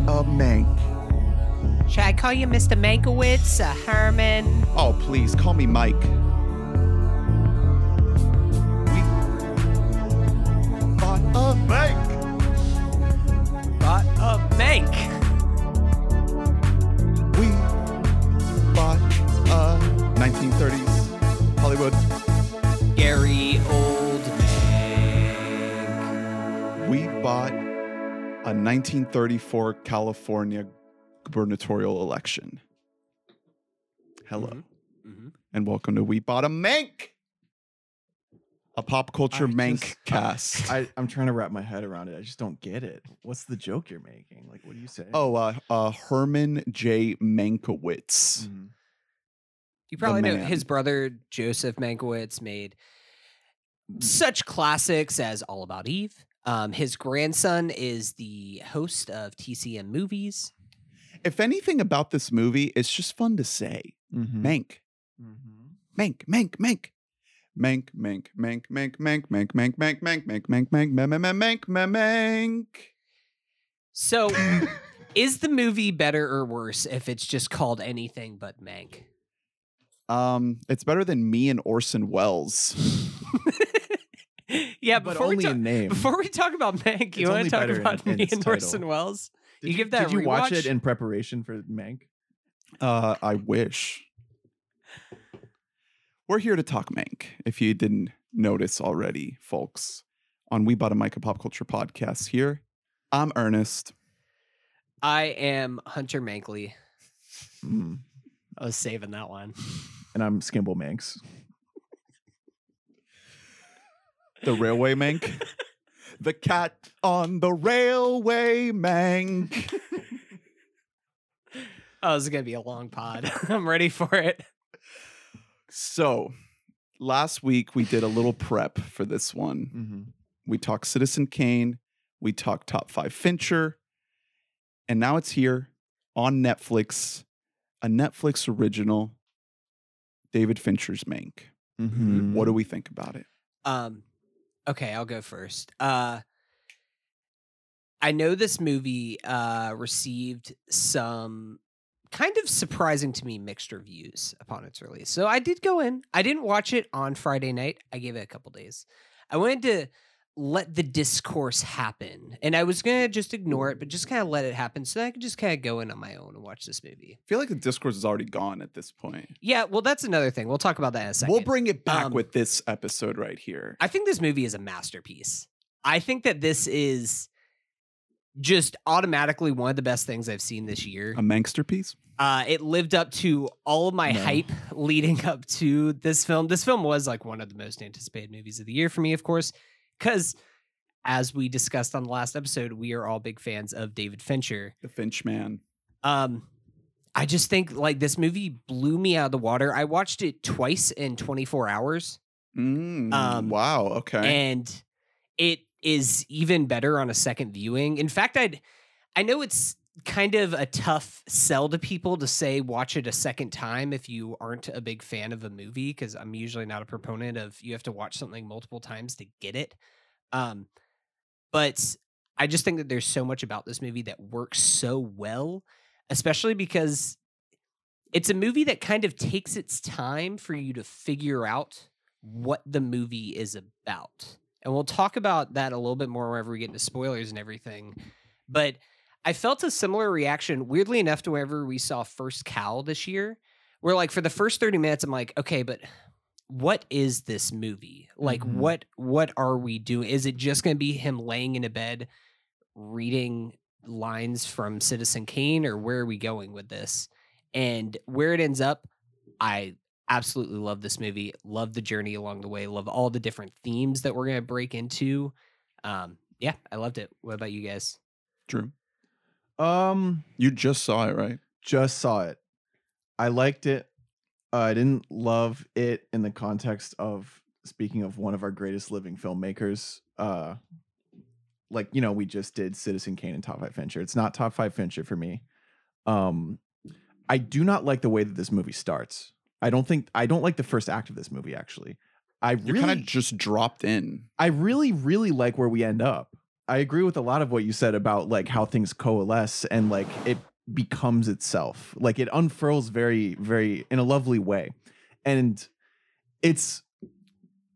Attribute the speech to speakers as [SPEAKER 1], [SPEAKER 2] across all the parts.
[SPEAKER 1] bought a Mank.
[SPEAKER 2] Should I call you Mr. Mankiewicz, uh, Herman?
[SPEAKER 1] Oh, please call me Mike. We bought a Mank.
[SPEAKER 2] Bought a Mank.
[SPEAKER 1] We bought a 1930s Hollywood.
[SPEAKER 2] Gary Oldman.
[SPEAKER 1] We bought a 1934 California gubernatorial election. Hello.
[SPEAKER 2] Mm-hmm.
[SPEAKER 1] and welcome to We Bought a Mank, a pop culture
[SPEAKER 3] I
[SPEAKER 1] Mank
[SPEAKER 3] just-
[SPEAKER 1] cast.
[SPEAKER 3] I, I'm trying to wrap my head around it. I just don't get it. What's the joke you're making? Like, what do you say?
[SPEAKER 1] oh, uh, uh, Herman J. Mankiewicz.
[SPEAKER 3] Mhm.
[SPEAKER 2] You probably know his brother Joseph Mankiewicz made such classics as All About Eve. Um, his grandson is the host of TCM movies.
[SPEAKER 1] If anything about this movie, it's just fun to say.
[SPEAKER 3] Mhm.
[SPEAKER 1] Mank,
[SPEAKER 3] Mhm.
[SPEAKER 1] Mank, Mank, Mank. Mank, Mank, Mank, Mank, Mank, Mank, Mank, Mank, Mank, Mank, Mank, Mank, Mank, Mank, Mank, Mank.
[SPEAKER 2] So, is the movie better or worse if it's just called anything but Mank?
[SPEAKER 1] Um, it's better than me and Orson Welles.
[SPEAKER 2] Yeah,
[SPEAKER 3] but
[SPEAKER 2] before we
[SPEAKER 3] only
[SPEAKER 2] talk,
[SPEAKER 3] in name.
[SPEAKER 2] before we talk about Mank, you want to talk about
[SPEAKER 3] in
[SPEAKER 2] me
[SPEAKER 3] its
[SPEAKER 2] and. Orson Welles?
[SPEAKER 3] Did
[SPEAKER 2] you give that
[SPEAKER 3] Did
[SPEAKER 2] a
[SPEAKER 3] you watch
[SPEAKER 2] rewatch?
[SPEAKER 3] it in preparation for Mank?
[SPEAKER 1] Uh, I wish. We're here to talk Mank. If you didn't notice already, folks, on We Bought a Mic a Pop Culture podcast here. I'm Ernest.
[SPEAKER 2] I am Hunter Mankley.
[SPEAKER 3] Mm.
[SPEAKER 2] I was saving that one.
[SPEAKER 3] And I'm Skimble Manx.
[SPEAKER 1] The Railway Mank. the cat on the Railway Mank.
[SPEAKER 2] Oh, this is gonna be a long pod. I'm ready for it.
[SPEAKER 1] So, last week we did a little prep for this one.
[SPEAKER 3] Mm-hmm.
[SPEAKER 1] We talked Citizen Kane, we talked Top 5 Fincher, and now it's here on Netflix, a Netflix original, David Fincher's Mank.
[SPEAKER 3] Mm-hmm.
[SPEAKER 1] What do we think about it?
[SPEAKER 2] Um, okay, I'll go first. Uh, I know this movie uh received some kind of surprising to me mixed reviews upon its release. So I did go in. I didn't watch it on Friday night. I gave it a couple days. I wanted to let the discourse happen, and I was gonna just ignore it, but just kind of let it happen, so that I could just kind of go in on my own and watch this movie.
[SPEAKER 1] I feel like the discourse is already gone at this point.
[SPEAKER 2] Yeah, well, that's another thing. We'll talk about that in a 2nd
[SPEAKER 1] We'll bring it back
[SPEAKER 2] Um,
[SPEAKER 1] with this episode right here.
[SPEAKER 2] I think this movie is a masterpiece. I think that this is just automatically one of the best things I've seen this year.
[SPEAKER 1] A Mankster piece?
[SPEAKER 2] Uh, it lived up to all of my
[SPEAKER 3] No.
[SPEAKER 2] hype leading up to this film. This film was like one of the most anticipated movies of the year for me, of course, because as we discussed on the last episode, we are all big fans of David Fincher.
[SPEAKER 1] The Finch Man.
[SPEAKER 2] Um, I just think like this movie blew me out of the water. I watched it twice in 24 hours.
[SPEAKER 1] Mm,
[SPEAKER 2] Um,
[SPEAKER 1] wow. Okay.
[SPEAKER 2] and it is even better on a second viewing. In fact, I'd I know it's kind of a tough sell to people to say watch it a second time if you aren't a big fan of a movie because I'm usually not a proponent of you have to watch something multiple times to get it. Um but I just think that there's so much about this movie that works so well, especially because it's a movie that kind of takes its time for you to figure out what the movie is about. And we'll talk about that a little bit more whenever we get into spoilers and everything. But I felt a similar reaction, weirdly enough, to whenever we saw First Cow this year, where like for the first 30 minutes, I'm like, okay, but what is this movie? Like
[SPEAKER 3] Mhm.
[SPEAKER 2] what what are we doing? Is it just gonna be him laying in a bed reading lines from Citizen Kane, or where are we going with this? And where it ends up, I absolutely love this movie. Love the journey along the way. Love all the different themes that we're gonna break into. Um, yeah, I loved it. What about you guys?
[SPEAKER 1] Drew.
[SPEAKER 3] Um,
[SPEAKER 1] You just saw it, right?
[SPEAKER 3] just saw it. I liked it. Uh, I didn't love it in the context of speaking of one of our greatest living filmmakers. Uh, like you know, we just did Citizen Kane and Top Five Fincher. It's not Top Five Fincher for me. Um, I do not like the way that this movie starts. I don't think I don't like the first act of this movie. Actually, I
[SPEAKER 1] You're
[SPEAKER 3] really,
[SPEAKER 1] kind of just dropped in.
[SPEAKER 3] I really, really like where we end up. I agree with a lot of what you said about like how things coalesce and like it becomes itself. Like it unfurls very, very in a lovely way. And it's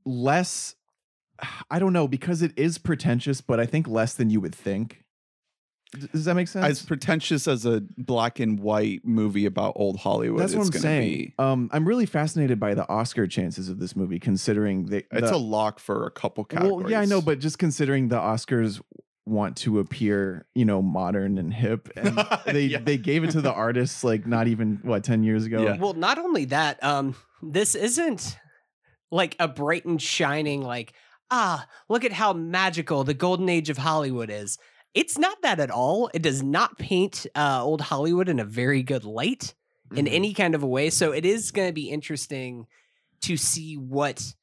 [SPEAKER 3] less, I don't know, because it is pretentious, but I think less than you would think. D- Does that make sense?
[SPEAKER 1] As pretentious as a black and white movie about old Hollywood.
[SPEAKER 3] That's what
[SPEAKER 1] is
[SPEAKER 3] I'm saying.
[SPEAKER 1] Be.
[SPEAKER 3] Um, I'm really fascinated by the Oscar chances of this movie, considering they,
[SPEAKER 1] It's
[SPEAKER 3] the-
[SPEAKER 1] a lock for a couple categories.
[SPEAKER 3] Well, yeah, I know, but just considering the Oscars want to appear, you know, modern and hip, and they
[SPEAKER 1] Yeah.
[SPEAKER 3] they gave it to the artists like not even what ten years ago.
[SPEAKER 1] Yeah.
[SPEAKER 2] Well, not only that, um, this isn't like a bright and shining, like, ah, look at how magical the golden age of Hollywood is. It's not that at all. It does not paint uh, old Hollywood in a very good light in
[SPEAKER 3] Mhm.
[SPEAKER 2] any kind of a way. So it is going to be interesting to see what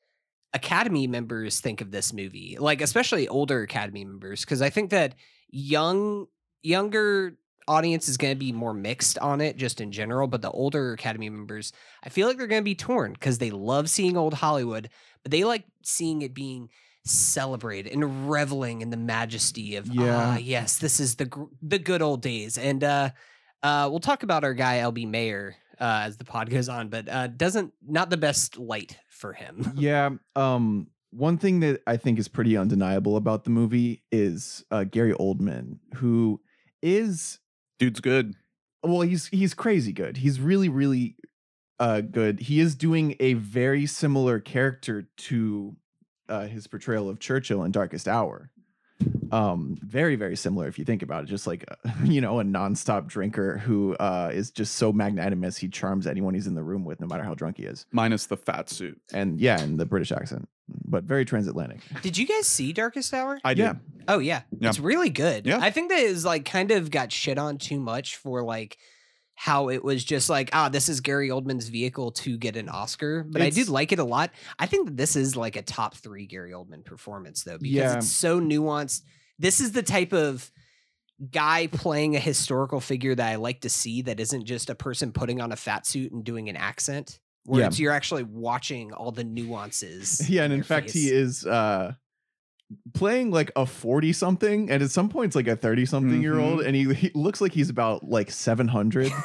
[SPEAKER 2] Academy members think of this movie, like especially older Academy members, because I think that young younger audience is going to be more mixed on it just in general but the older academy members i feel like they're going to be torn because they love seeing old hollywood but they like seeing it being celebrated and reveling in the majesty of
[SPEAKER 3] Yeah.
[SPEAKER 2] ah yes this is the gr- the good old days and uh uh we'll talk about our guy lb mayer uh as the pod goes on but uh doesn't not the best light for him
[SPEAKER 3] yeah. Um, one thing that I think is pretty undeniable about the movie is uh, Gary Oldman, who is
[SPEAKER 1] dude's good.
[SPEAKER 3] well, he's he's crazy good. He's really really uh good. He is doing a very similar character to uh his portrayal of Churchill in Darkest Hour. Um very very similar if you think about it just like uh, you know a nonstop drinker who uh is just so magnanimous he charms anyone he's in the room with no matter how drunk he is.
[SPEAKER 1] Minus the fat suit.
[SPEAKER 3] And yeah, and the British accent, but very transatlantic.
[SPEAKER 2] did you guys see darkest hour
[SPEAKER 1] I
[SPEAKER 3] Yeah.
[SPEAKER 1] did.
[SPEAKER 2] Oh yeah.
[SPEAKER 1] Yeah.
[SPEAKER 2] It's really good.
[SPEAKER 1] Yeah.
[SPEAKER 2] I think that is like kind of got shit on too much for like how it was just like, ah, this is Gary Oldman's vehicle to get an Oscar. But I did like it a lot. I think that this is like a top three Gary Oldman performance though, because
[SPEAKER 3] Yeah.
[SPEAKER 2] it's so nuanced. This is the type of guy playing a historical figure that I like to see that isn't just a person putting on a fat suit and doing an accent. Where
[SPEAKER 3] Yeah.
[SPEAKER 2] it's you're actually watching all the nuances.
[SPEAKER 3] Yeah, and in
[SPEAKER 2] their
[SPEAKER 3] fact he is uh playing like a 40 something and at some points like a 30 something year old and he, he looks like he's about like 700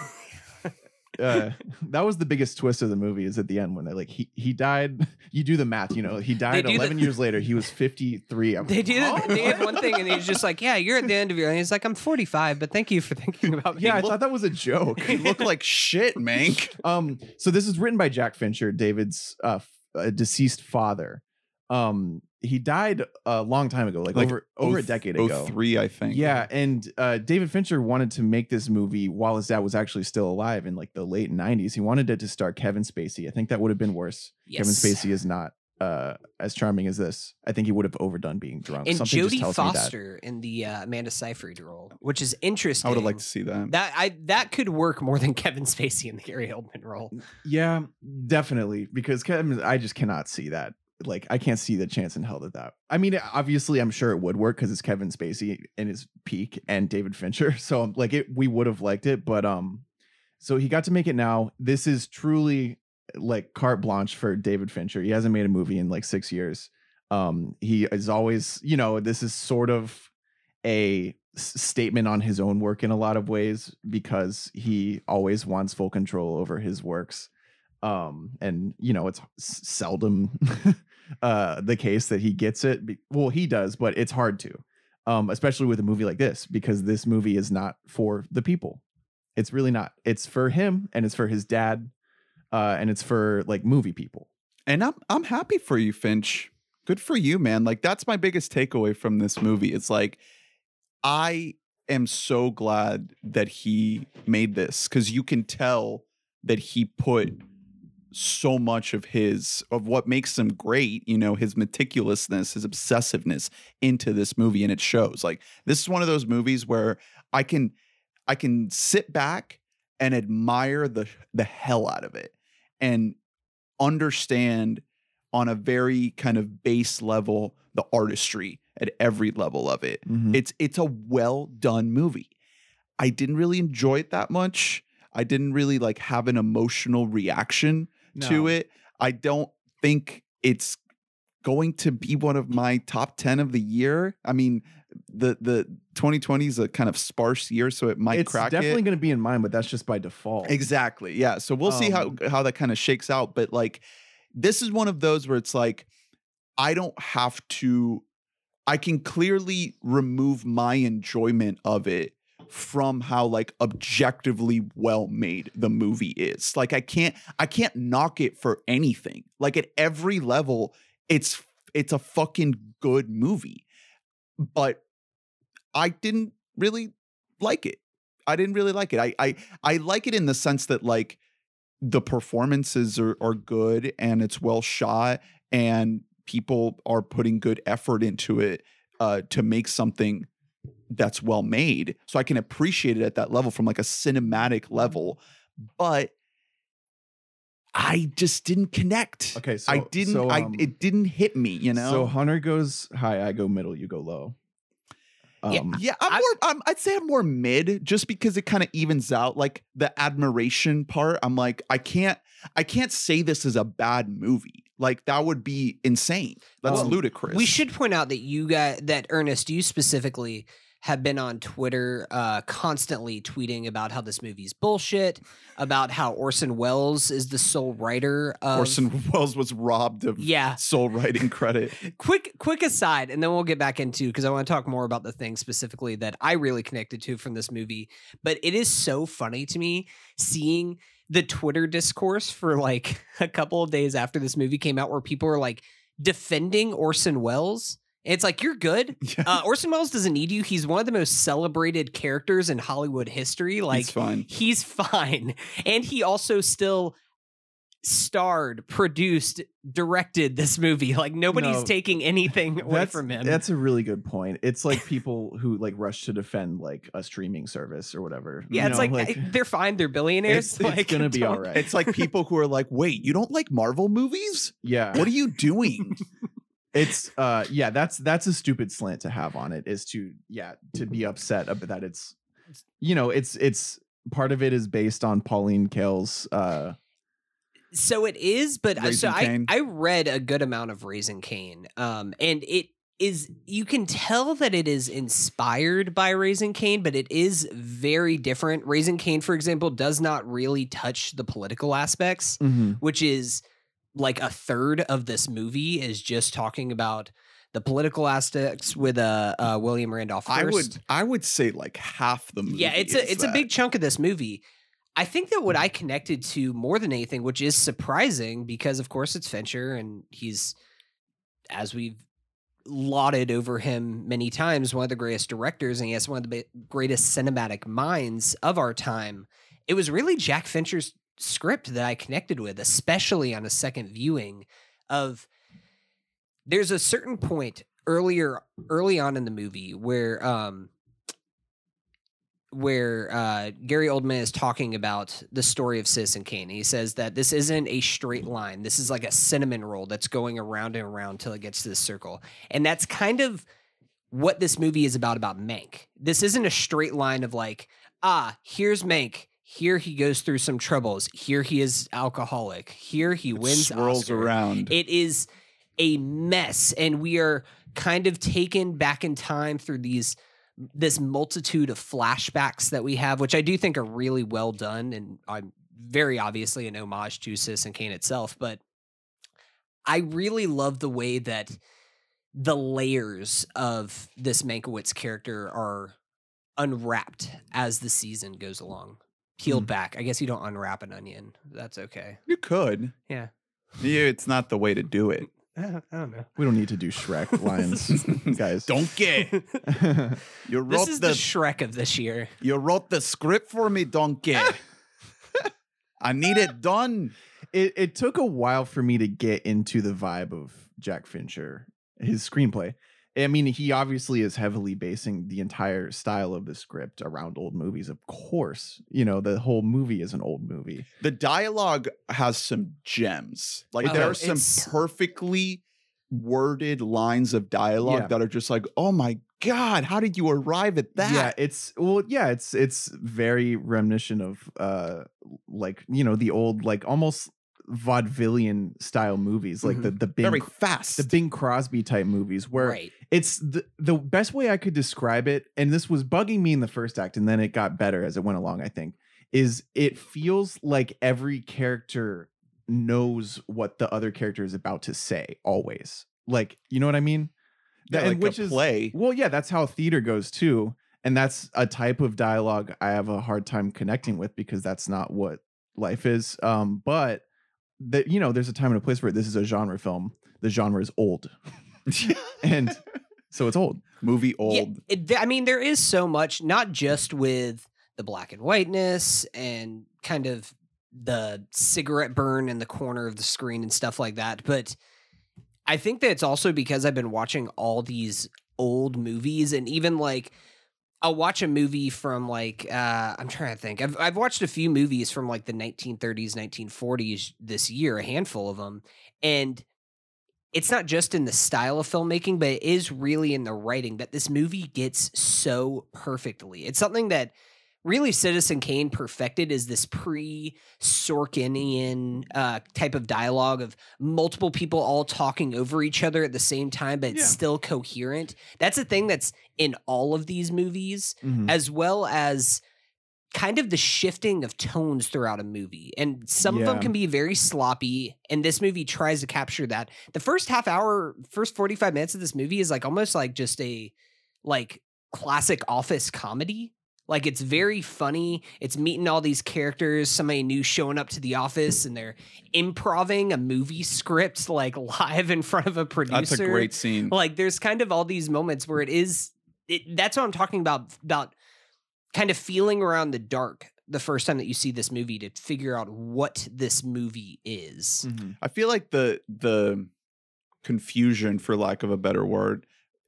[SPEAKER 3] uh that was the biggest twist of the movie is at the end when they like he he died you do the math you know he died
[SPEAKER 2] do the-
[SPEAKER 3] 11 years later he was 53 I'm
[SPEAKER 2] They
[SPEAKER 3] like,
[SPEAKER 2] do.
[SPEAKER 3] "Huh?
[SPEAKER 2] They had one thing, and he's just like, "Yeah, you're at the end of your." And he's like, "I'm 45, but thank you for thinking about me."
[SPEAKER 3] yeah i thought that was a joke
[SPEAKER 1] He looked like shit, Mank.
[SPEAKER 3] um so this is written by jack fincher david's uh uh, deceased father um he died a long time ago like,
[SPEAKER 1] Like
[SPEAKER 3] over over a decade ago
[SPEAKER 1] Three, I think.
[SPEAKER 3] Yeah, and uh, David Fincher wanted to make this movie while his dad was actually still alive in like the late '90s. He wanted it to star Kevin Spacey. I think that would have been worse. Kevin Spacey is not uh, as charming as this. I think he would have overdone being drunk.
[SPEAKER 2] and
[SPEAKER 3] Something just
[SPEAKER 2] Jodie
[SPEAKER 3] tells me that.
[SPEAKER 2] Foster in the uh, Amanda Seyfried role, which is interesting.
[SPEAKER 1] I would have liked to see that.
[SPEAKER 2] that. I that could work more than Kevin Spacey in the Gary Oldman role.
[SPEAKER 3] Yeah, definitely. Because Kevin, I just cannot see that. Like, I can't see the chance in hell that that. I mean, obviously, I'm sure it would work because it's Kevin Spacey in his peak and David Fincher. So, um, like, it we would have liked it, but um, so he got to make it now. This is truly like carte blanche for David Fincher. He hasn't made a movie in like six years. Um, he is always, you know, this is sort of a statement on his own work in a lot of ways because he always wants full control over his works um and you know it's seldom uh the case that he gets it well he does but it's hard to um especially with a movie like this because this movie is not for the people it's really not it's for him and it's for his dad uh and it's for like movie people
[SPEAKER 1] And I'm I'm happy for you, Finch. Good for you, man. Like that's my biggest takeaway from this movie. It's like I am so glad that he made this because you can tell that he put so much of his of what makes him great, you know, his meticulousness, his obsessiveness into this movie and it shows. Like this is one of those movies where I can I can sit back and admire the the hell out of it and understand on a very kind of base level the artistry at every level of it.
[SPEAKER 3] Mhm.
[SPEAKER 1] It's it's a well done movie. I didn't really enjoy it that much. I didn't really like have an emotional reaction
[SPEAKER 3] No.
[SPEAKER 1] to it. I don't think it's going to be one of my top 10 of the year. I mean, the the 2020 is a kind of sparse year, so it might
[SPEAKER 3] it's
[SPEAKER 1] crack It's
[SPEAKER 3] definitely
[SPEAKER 1] it.
[SPEAKER 3] going to be in mine, but that's just by default.
[SPEAKER 1] Exactly. Yeah. So we'll see how
[SPEAKER 3] Um,
[SPEAKER 1] how that kind of shakes out. But like, this is one of those where it's like, I don't have to. I can clearly remove my enjoyment of it from how like objectively well made the movie is. Like I can't I can't knock it for anything. Like at every level, it's it's a fucking good movie. But I didn't really like it. I didn't really like it. I I I like it in the sense that like the performances are are good and it's well shot and people are putting good effort into it uh to make something that's well made. So I can appreciate it at that level from like a cinematic level. But I just didn't connect.
[SPEAKER 3] Okay, so
[SPEAKER 1] I didn't
[SPEAKER 3] So,
[SPEAKER 1] I
[SPEAKER 3] um,
[SPEAKER 1] it didn't hit me, you know?
[SPEAKER 3] So Hunter goes high, I go middle, you go low.
[SPEAKER 2] Yeah.
[SPEAKER 3] Um,
[SPEAKER 1] Yeah, I'm
[SPEAKER 2] I-
[SPEAKER 1] more. I'm, I'd say I'm more mid, just because it kind of evens out. Like the admiration part, I'm like, I can't, I can't say this is a bad movie. Like that would be insane. That's
[SPEAKER 3] Um,
[SPEAKER 1] ludicrous.
[SPEAKER 2] We should point out that you got that Ernest, you specifically have been on Twitter uh, constantly tweeting about how this movie's bullshit, about how Orson Welles is the sole writer of
[SPEAKER 1] Orson Welles was robbed of
[SPEAKER 2] Yeah.
[SPEAKER 1] sole writing credit.
[SPEAKER 2] Quick quick aside, and then we'll get back into because I want to talk more about the things specifically that I really connected to from this movie. But it is so funny to me seeing the Twitter discourse for like a couple of days after this movie came out where people are like defending Orson Welles. It's like you're good.
[SPEAKER 1] Yeah,
[SPEAKER 2] Uh, Orson Welles doesn't need you. He's one of the most celebrated characters in Hollywood history. Like
[SPEAKER 1] he's fine.
[SPEAKER 2] he's fine, and he also still starred, produced, directed this movie. Like nobody's
[SPEAKER 3] No,
[SPEAKER 2] taking anything away from him.
[SPEAKER 3] That's a really good point. It's like people who like rush to defend like a streaming service or whatever.
[SPEAKER 2] yeah,
[SPEAKER 3] you
[SPEAKER 2] it's
[SPEAKER 3] know,
[SPEAKER 2] like, I- they're fine. They're billionaires.
[SPEAKER 3] it's, it's gonna be all right.
[SPEAKER 1] It's like people who are like, "Wait, you don't like Marvel movies?
[SPEAKER 3] yeah,
[SPEAKER 1] What are you doing?"
[SPEAKER 3] It's uh yeah that's that's a stupid slant to have on it is to yeah to be upset about that it's you know it's it's part of it is based on Pauline Kael's uh
[SPEAKER 2] So it is, but I- so
[SPEAKER 1] Raising
[SPEAKER 2] I? I read a good amount of Raising Kane, um, and it is you can tell that it is inspired by Raising Kane, but it is very different. Raising Kane, for example, does not really touch the political aspects, which is like a third of this movie is just talking about the political aspects with uh, uh William Randolph. Hearst.
[SPEAKER 1] I would, I would say like half the movie.
[SPEAKER 2] Yeah, it's a it's a big chunk of this movie. I think that what I connected to more than anything, which is surprising because of course it's Fincher and he's as we've lauded over him many times, one of the greatest directors and he has one of the greatest cinematic minds of our time. It was really Jack Fincher's script that I connected with, especially on a second viewing of there's a certain point earlier early on in the movie where um where uh, Gary Oldman is talking about the story of Citizen Kane. He says that this isn't a straight line. This is like a cinnamon roll that's going around and around till it gets to the circle. And that's kind of what this movie is about about Mank. This isn't a straight line of like, ah, here's Mank. Here he goes through some troubles. Here he is alcoholic. Here he
[SPEAKER 1] It
[SPEAKER 2] wins.
[SPEAKER 1] swirls
[SPEAKER 2] Oscar.
[SPEAKER 1] around.
[SPEAKER 2] It is a mess, and we are kind of taken back in time through these this multitude of flashbacks that we have, which I do think are really well done, and I'm very obviously an homage to Citizen Kane itself. But I really love the way that the layers of this Mankiewicz character are unwrapped as the season goes along. Peeled
[SPEAKER 3] Hmm.
[SPEAKER 2] back. I guess you don't unwrap an onion. That's okay.
[SPEAKER 1] you could.
[SPEAKER 2] Yeah.
[SPEAKER 1] Yeah, it's not the way to do it.
[SPEAKER 2] I don't, I don't know.
[SPEAKER 3] we don't need to do Shrek lines guys
[SPEAKER 1] Donkey, you wrote
[SPEAKER 2] This is the,
[SPEAKER 1] the
[SPEAKER 2] Shrek of this year.
[SPEAKER 1] you wrote the script for me, Donkey. I need it done.
[SPEAKER 3] it it took a while for me to get into the vibe of Jack Fincher, his screenplay. I mean, he obviously is heavily basing the entire style of the script around old movies. Of course, you know the whole movie is an old movie.
[SPEAKER 1] The dialogue has some gems. Like
[SPEAKER 2] Oh,
[SPEAKER 1] there are some
[SPEAKER 2] it's-
[SPEAKER 1] perfectly worded lines of dialogue
[SPEAKER 3] Yeah.
[SPEAKER 1] that are just like, oh my god, how did you arrive at that?
[SPEAKER 3] Yeah, it's well, yeah, it's it's very reminiscent of uh like you know the old like almost vaudevillian style movies, like the the Bing,
[SPEAKER 1] Very fast.
[SPEAKER 3] the Bing Crosby type movies, where
[SPEAKER 2] right.
[SPEAKER 3] it's the the best way I could describe it, and this was bugging me in the first act, and then it got better as it went along. I think is it feels like every character knows what the other character is about to say always. Like you know what I mean?
[SPEAKER 1] yeah,
[SPEAKER 3] and
[SPEAKER 1] like
[SPEAKER 3] which is
[SPEAKER 1] play.
[SPEAKER 3] well, yeah, that's how theater goes too. And that's a type of dialogue I have a hard time connecting with because that's not what life is. Um, but that you know, there's a time and a place for it. This is a genre film. The genre is old. and so it's old.
[SPEAKER 1] Movie old.
[SPEAKER 2] Yeah, it, I mean, there is so much, not just with the black and whiteness and kind of the cigarette burn in the corner of the screen and stuff like that, but I think that it's also because I've been watching all these old movies and even like I'll watch a movie from like uh I'm trying to think. I've I've watched a few movies from like the 1930s, 1940s this year, a handful of them. And it's not just in the style of filmmaking, but it is really in the writing that this movie gets so perfectly. It's something that really Citizen Kane perfected is this pre Sorkinian uh, type of dialogue of multiple people all talking over each other at the same time, but it's
[SPEAKER 1] Yeah.
[SPEAKER 2] still coherent. That's a thing that's in all of these movies,
[SPEAKER 3] Mhm.
[SPEAKER 2] as well as kind of the shifting of tones throughout a movie. And some of them can be very sloppy, and this movie tries to capture that. The first half hour, first 45 minutes of this movie is like almost like just a like classic office comedy. Like it's very funny. It's meeting all these characters, somebody new showing up to the office and they're improving a movie script like live in front of a producer.
[SPEAKER 1] That's a great scene.
[SPEAKER 2] Like there's kind of all these moments where it is it, that's what I'm talking about about kind of feeling around the dark the first time that you see this movie to figure out what this movie is.
[SPEAKER 3] Mhm.
[SPEAKER 1] I feel like the the confusion, for lack of a better word,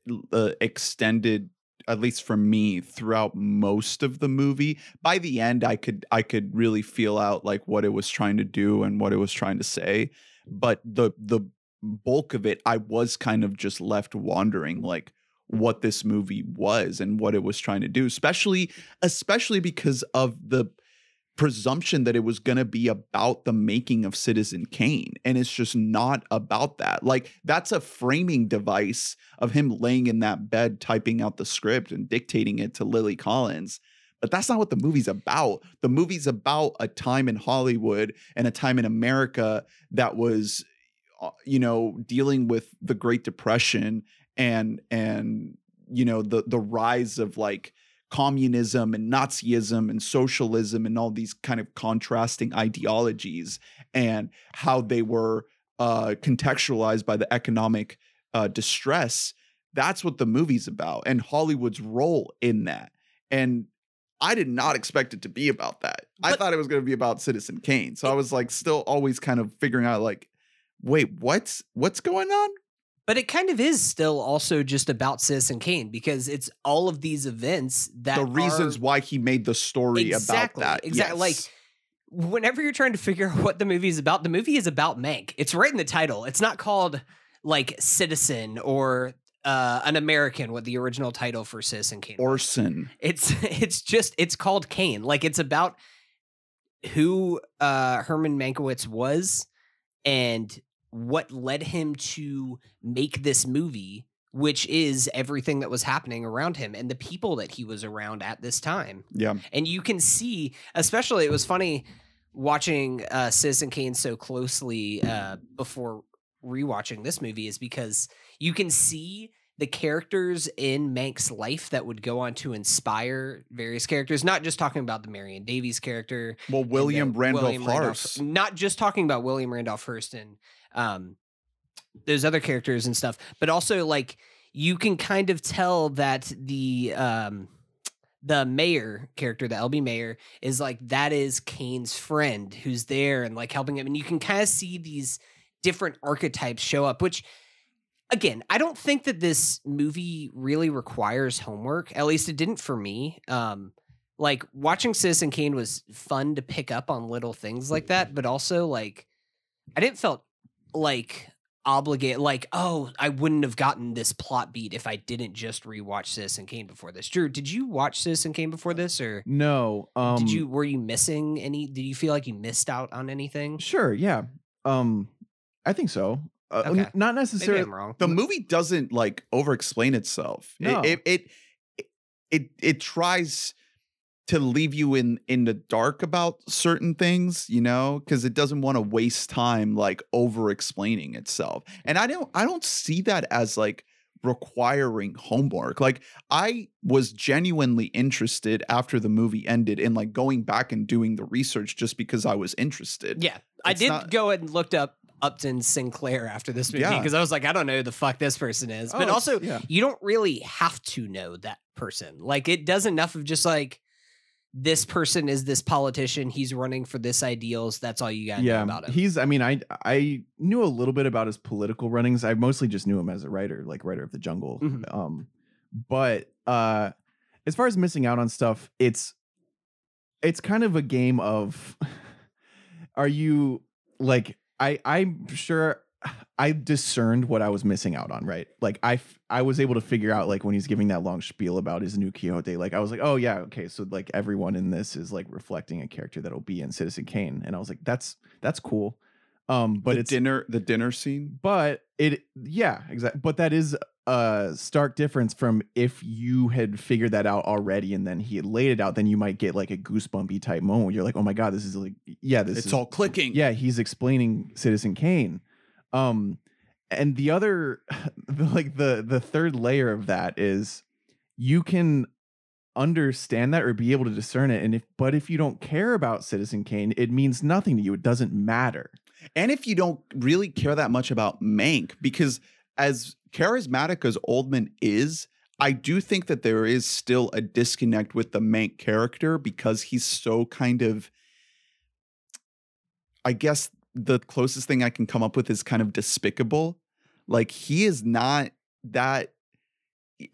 [SPEAKER 1] l- uh, extended at least for me throughout most of the movie. By the end, I could I could really feel out like what it was trying to do and what it was trying to say. But the the bulk of it, I was kind of just left wondering like what this movie was and what it was trying to do, especially especially because of the presumption that it was going to be about the making of Citizen Kane. And it's just not about that. Like, that's a framing device of him laying in that bed, typing out the script and dictating it to Lily Collins. But that's not what the movie's about. The movie's about a time in Hollywood and a time in America that was, uh, you know, dealing with the Great Depression and, and, you know, the, the rise of like, communism and Nazism and socialism and all these kind of contrasting ideologies and how they were uh, contextualized by the economic uh, distress. That's what the movie's about and Hollywood's role in that. And I did not expect it to be about that. I thought it was going to be about Citizen Kane. So I was like still always kind of figuring out like, wait, what's what's going on?
[SPEAKER 2] But it kind of is still also just about Citizen Kane because it's all of these events that
[SPEAKER 1] the reasons
[SPEAKER 2] are-
[SPEAKER 1] why he made the story
[SPEAKER 2] Exactly,
[SPEAKER 1] about that.
[SPEAKER 2] exactly, like, whenever you're trying to figure out what the movie is about, the movie is about Mank. It's right in the title. It's not called like Citizen or uh, an American, what the original title for Citizen Kane.
[SPEAKER 1] Orson.
[SPEAKER 2] It's it's just it's called Kane. Like it's about who uh Herman Mankiewicz was and what led him to make this movie, which is everything that was happening around him and the people that he was around at this time.
[SPEAKER 1] Yeah.
[SPEAKER 2] And you can see, especially it was funny watching uh Citizen Kane so closely uh before rewatching this movie is because you can see the characters in Mank's life that would go on to inspire various characters, not just talking about the Marion Davies character.
[SPEAKER 1] Well, William Randolph
[SPEAKER 2] William
[SPEAKER 1] Hearst.
[SPEAKER 2] Not just talking about William Randolph Hearst and um those other characters and stuff, but also like you can kind of tell that the um the mayor character, the LB mayor, is like that is Kane's friend who's there and like helping him. And you can kind of see these different archetypes show up, which again, I don't think that this movie really requires homework. At least it didn't for me. Um, like watching Citizen Kane was fun to pick up on little things like that, but also like I didn't felt like obligated like oh i wouldn't have gotten this plot beat if i didn't just rewatch citizen kane before this drew did you watch citizen kane before this or
[SPEAKER 3] No. Um,
[SPEAKER 2] did you were you missing any did you feel like you missed out on anything
[SPEAKER 3] Sure. Yeah. Um, I think so. Uh, n-
[SPEAKER 2] Okay.
[SPEAKER 3] not
[SPEAKER 2] Maybe
[SPEAKER 3] necessarily.
[SPEAKER 1] The movie doesn't like over explain itself. It-
[SPEAKER 3] No.
[SPEAKER 1] It, it it it it tries to leave you in in the dark about certain things, you know, because it doesn't want to waste time like over explaining itself. And I don't I don't see that as like requiring homework. Like I was genuinely interested after the movie ended in like going back and doing the research just because I was interested.
[SPEAKER 2] Yeah, I did
[SPEAKER 1] not-
[SPEAKER 2] go and looked up Upton Sinclair after this movie
[SPEAKER 1] Yeah.
[SPEAKER 2] because I was like, I don't know who the fuck this person is.
[SPEAKER 3] Oh,
[SPEAKER 2] But
[SPEAKER 3] it's-
[SPEAKER 2] also,
[SPEAKER 3] yeah.
[SPEAKER 2] you don't really have to know that person. Like, it does enough of just like this person is this politician. He's running for this ideals. That's all you got to know
[SPEAKER 3] yeah,
[SPEAKER 2] about him.
[SPEAKER 3] he's. I mean, I I knew a little bit about his political runnings. I mostly just knew him as a writer, like writer of the Jungle.
[SPEAKER 2] Mhm.
[SPEAKER 3] Um, but uh, as far as missing out on stuff, it's it's kind of a game of are you like I I'm sure I discerned what I was missing out on, right? Like I f- I was able to figure out like when he's giving that long spiel about his new Quixote, like I was like, oh yeah, okay, so like everyone in this is like reflecting a character that'll be in Citizen Kane, and I was like, that's that's cool. Um, but
[SPEAKER 1] the
[SPEAKER 3] it's
[SPEAKER 1] dinner the dinner scene.
[SPEAKER 3] but it yeah exactly but that is a stark difference from if you had figured that out already and then he had laid it out then you might get like a goosebumpy type moment where you're like oh my god this is like yeah this
[SPEAKER 1] It's
[SPEAKER 3] is
[SPEAKER 1] all clicking.
[SPEAKER 3] yeah he's explaining citizen kane. Um and the other like the the third layer of that is you can understand that or be able to discern it and if but if you don't care about citizen kane it means nothing to you. It doesn't matter.
[SPEAKER 1] And if you don't really care that much about Mank, because as charismatic as Oldman is, I do think that there is still a disconnect with the Mank character because he's so kind of, I guess the closest thing I can come up with is kind of despicable. Like he is not that.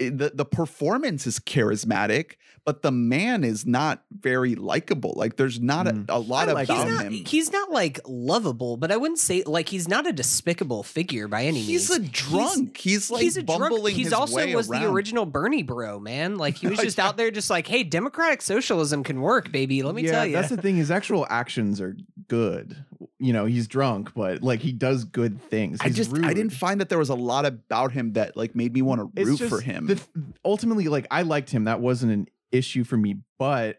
[SPEAKER 1] I- The, the performance is charismatic, but the man is not very likable. Like there's not
[SPEAKER 3] Mm.
[SPEAKER 1] a, a lot
[SPEAKER 3] I like
[SPEAKER 2] he's
[SPEAKER 1] about
[SPEAKER 2] not,
[SPEAKER 1] him.
[SPEAKER 2] he's not like lovable, but I wouldn't say like he's not a despicable figure by any
[SPEAKER 1] He's
[SPEAKER 2] means.
[SPEAKER 1] He's a drunk. He's, like
[SPEAKER 2] he's a drunk.
[SPEAKER 1] bumbling
[SPEAKER 2] He's
[SPEAKER 1] his
[SPEAKER 2] also
[SPEAKER 1] way
[SPEAKER 2] was the original Bernie bro, man. Like he was just out there, just like, hey, democratic socialism can work, baby. Let me
[SPEAKER 3] yeah,
[SPEAKER 2] tell you.
[SPEAKER 3] That's the thing. His actual actions are good. You know, he's drunk, but like he does good things.
[SPEAKER 1] I
[SPEAKER 3] He's
[SPEAKER 1] just I didn't find that there was a lot about him that like made me want to root for him.
[SPEAKER 3] the ultimately, like I liked him. That wasn't an issue for me. But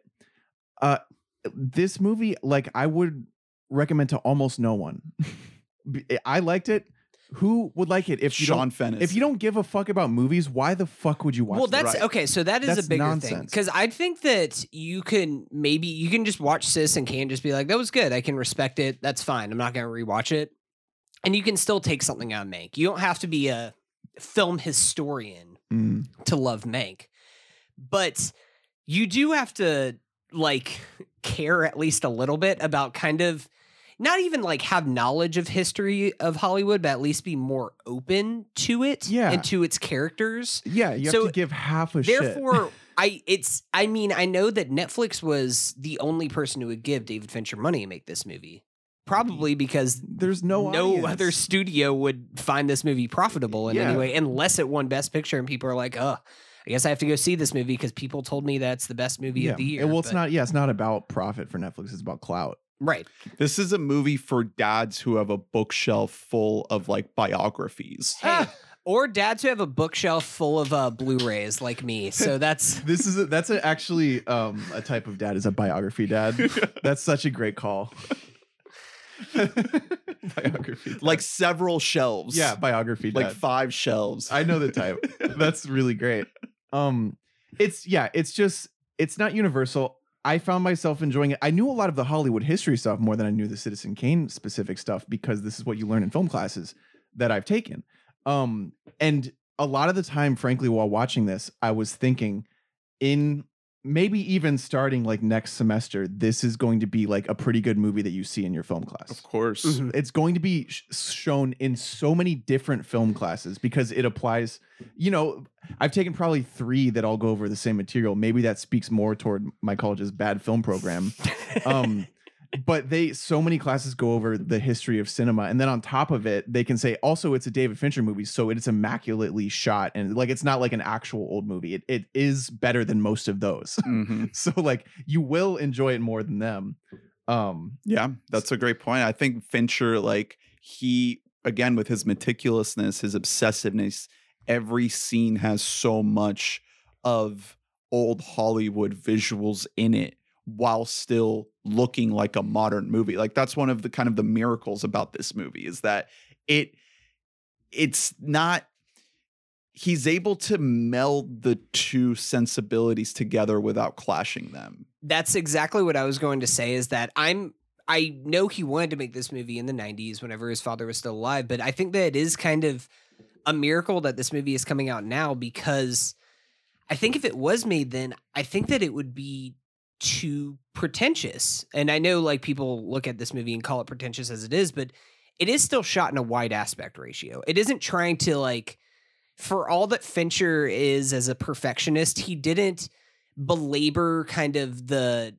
[SPEAKER 3] uh this movie, like I would recommend to almost no one. i liked it. Who would like it if you
[SPEAKER 1] Sean
[SPEAKER 3] don't?
[SPEAKER 1] Fennis.
[SPEAKER 3] If you don't give a fuck about movies, why the fuck would you watch?
[SPEAKER 2] well,
[SPEAKER 3] this?
[SPEAKER 2] that's
[SPEAKER 1] right.
[SPEAKER 2] okay. So that is
[SPEAKER 3] That's
[SPEAKER 2] a bigger thing
[SPEAKER 3] nonsense.
[SPEAKER 2] because I think that you can maybe you can just watch Citizen Kane and just be like, that was good. I can respect it. That's fine. I'm not going to rewatch it, and you can still take something out of Mank. You don't have to be a film historian
[SPEAKER 3] Mm.
[SPEAKER 2] to love Mank. But you do have to like care at least a little bit about kind of not even like have knowledge of history of Hollywood, but at least be more open to it
[SPEAKER 3] Yeah.
[SPEAKER 2] and to its characters.
[SPEAKER 3] yeah. You have
[SPEAKER 2] So,
[SPEAKER 3] to give half a shit.
[SPEAKER 2] Therefore, I it's I mean, I know that Netflix was the only person who would give David Fincher money to make this movie. Probably because
[SPEAKER 3] there's no
[SPEAKER 2] no
[SPEAKER 3] audience.
[SPEAKER 2] other studio would find this movie profitable in
[SPEAKER 3] Yeah.
[SPEAKER 2] any way unless it won Best Picture and people are like, oh, I guess I have to go see this movie because people told me that's the best movie of the year.
[SPEAKER 3] Well, it's
[SPEAKER 2] but-
[SPEAKER 3] not. Yeah, it's not about profit for Netflix. It's about clout.
[SPEAKER 2] Right.
[SPEAKER 1] this is a movie for dads who have a bookshelf full of like biographies.
[SPEAKER 2] Hey, or dads who have a bookshelf full of uh, Blu-rays like me. So that's
[SPEAKER 3] This is a, that's a, actually um, a type of dad is a biography dad. That's such a great call. biography, dad.
[SPEAKER 1] like several shelves.
[SPEAKER 3] yeah, biography dad.
[SPEAKER 1] like five shelves.
[SPEAKER 3] I know the type. That's really great. Um, it's yeah, it's just it's not universal. I found myself enjoying it. I knew a lot of the Hollywood history stuff more than I knew the Citizen Kane specific stuff because this is what you learn in film classes that I've taken. Um, and a lot of the time, frankly, while watching this, I was thinking in maybe even starting like next semester, this is going to be like a pretty good movie that you see in your film class
[SPEAKER 1] of course.
[SPEAKER 2] Mhm.
[SPEAKER 3] it's going to be sh- shown in so many different film classes because it applies you know i've taken probably three that all go over the same material maybe that speaks more toward my college's bad film program um but they so many classes go over the history of cinema and then on top of it they can say also it's a david fincher movie so it's immaculately shot and like it's not like an actual old movie it, it is better than most of those
[SPEAKER 1] Mhm.
[SPEAKER 3] so like you will enjoy it more than them Um,
[SPEAKER 1] Yeah, that's a great point. I think Fincher, like he again with his meticulousness, his obsessiveness, every scene has so much of old Hollywood visuals in it while still looking like a modern movie. Like that's one of the kind of the miracles about this movie is that it it's not he's able to meld the two sensibilities together without clashing them.
[SPEAKER 2] That's exactly what I was going to say is that I'm I know he wanted to make this movie in the 90s whenever his father was still alive, but I think that it is kind of a miracle that this movie is coming out now because I think if it was made then, I think that it would be too pretentious. And I know like people look at this movie and call it pretentious as it is, but it is still shot in a wide aspect ratio. It isn't trying to like for all that Fincher is as a perfectionist, he didn't belabor kind of the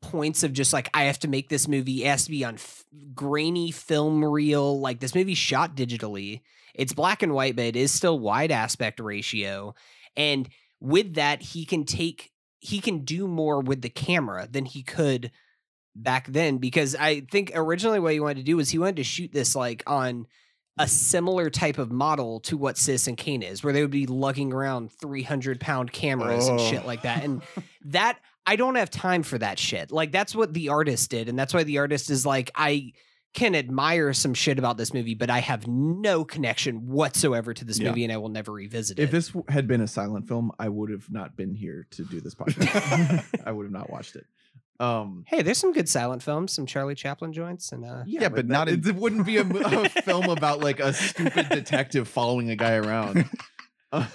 [SPEAKER 2] points of just like I have to make this movie. It has to be on f- grainy film reel. Like this movie shot digitally. It's black and white, but it is still wide aspect ratio. And with that, he can take he can do more with the camera than he could back then. Because I think originally what he wanted to do was he wanted to shoot this like on a similar type of model to what Citizen Kane is, where they would be lugging around 300 pound cameras and shit
[SPEAKER 1] Oh.
[SPEAKER 2] like that. And oh. that I don't have time for that shit. Like that's what the artist did, and that's why the artist is like I can admire some shit about this movie, but I have no connection whatsoever to this
[SPEAKER 1] Yeah.
[SPEAKER 2] movie, and I will never revisit it.
[SPEAKER 3] if this had been a silent film, I would have not been here to do this podcast. I would have not watched it. Um,
[SPEAKER 2] hey, there's some good silent films, some Charlie Chaplin joints, and uh,
[SPEAKER 1] Yeah, but not in-
[SPEAKER 3] it wouldn't be a, a film about like a stupid detective following a guy around. Uh,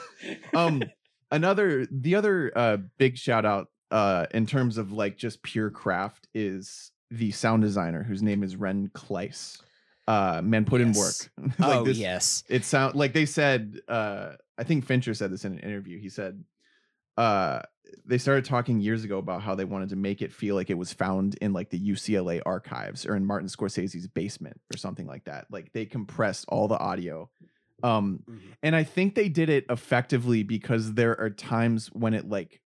[SPEAKER 3] um, another the other uh big shout out uh in terms of like just pure craft is the sound designer whose name is Ren Klyce. Uh, man, put in work. Like
[SPEAKER 2] oh
[SPEAKER 3] this,
[SPEAKER 2] yes,
[SPEAKER 3] it sound like they said uh i think fincher said this in an interview. He said uh they started talking years ago about how they wanted to make it feel like it was found in like the ucla archives or in martin scorsese's basement or something like that. Like they compressed all the audio. Um and i think they did it effectively because there are times when it like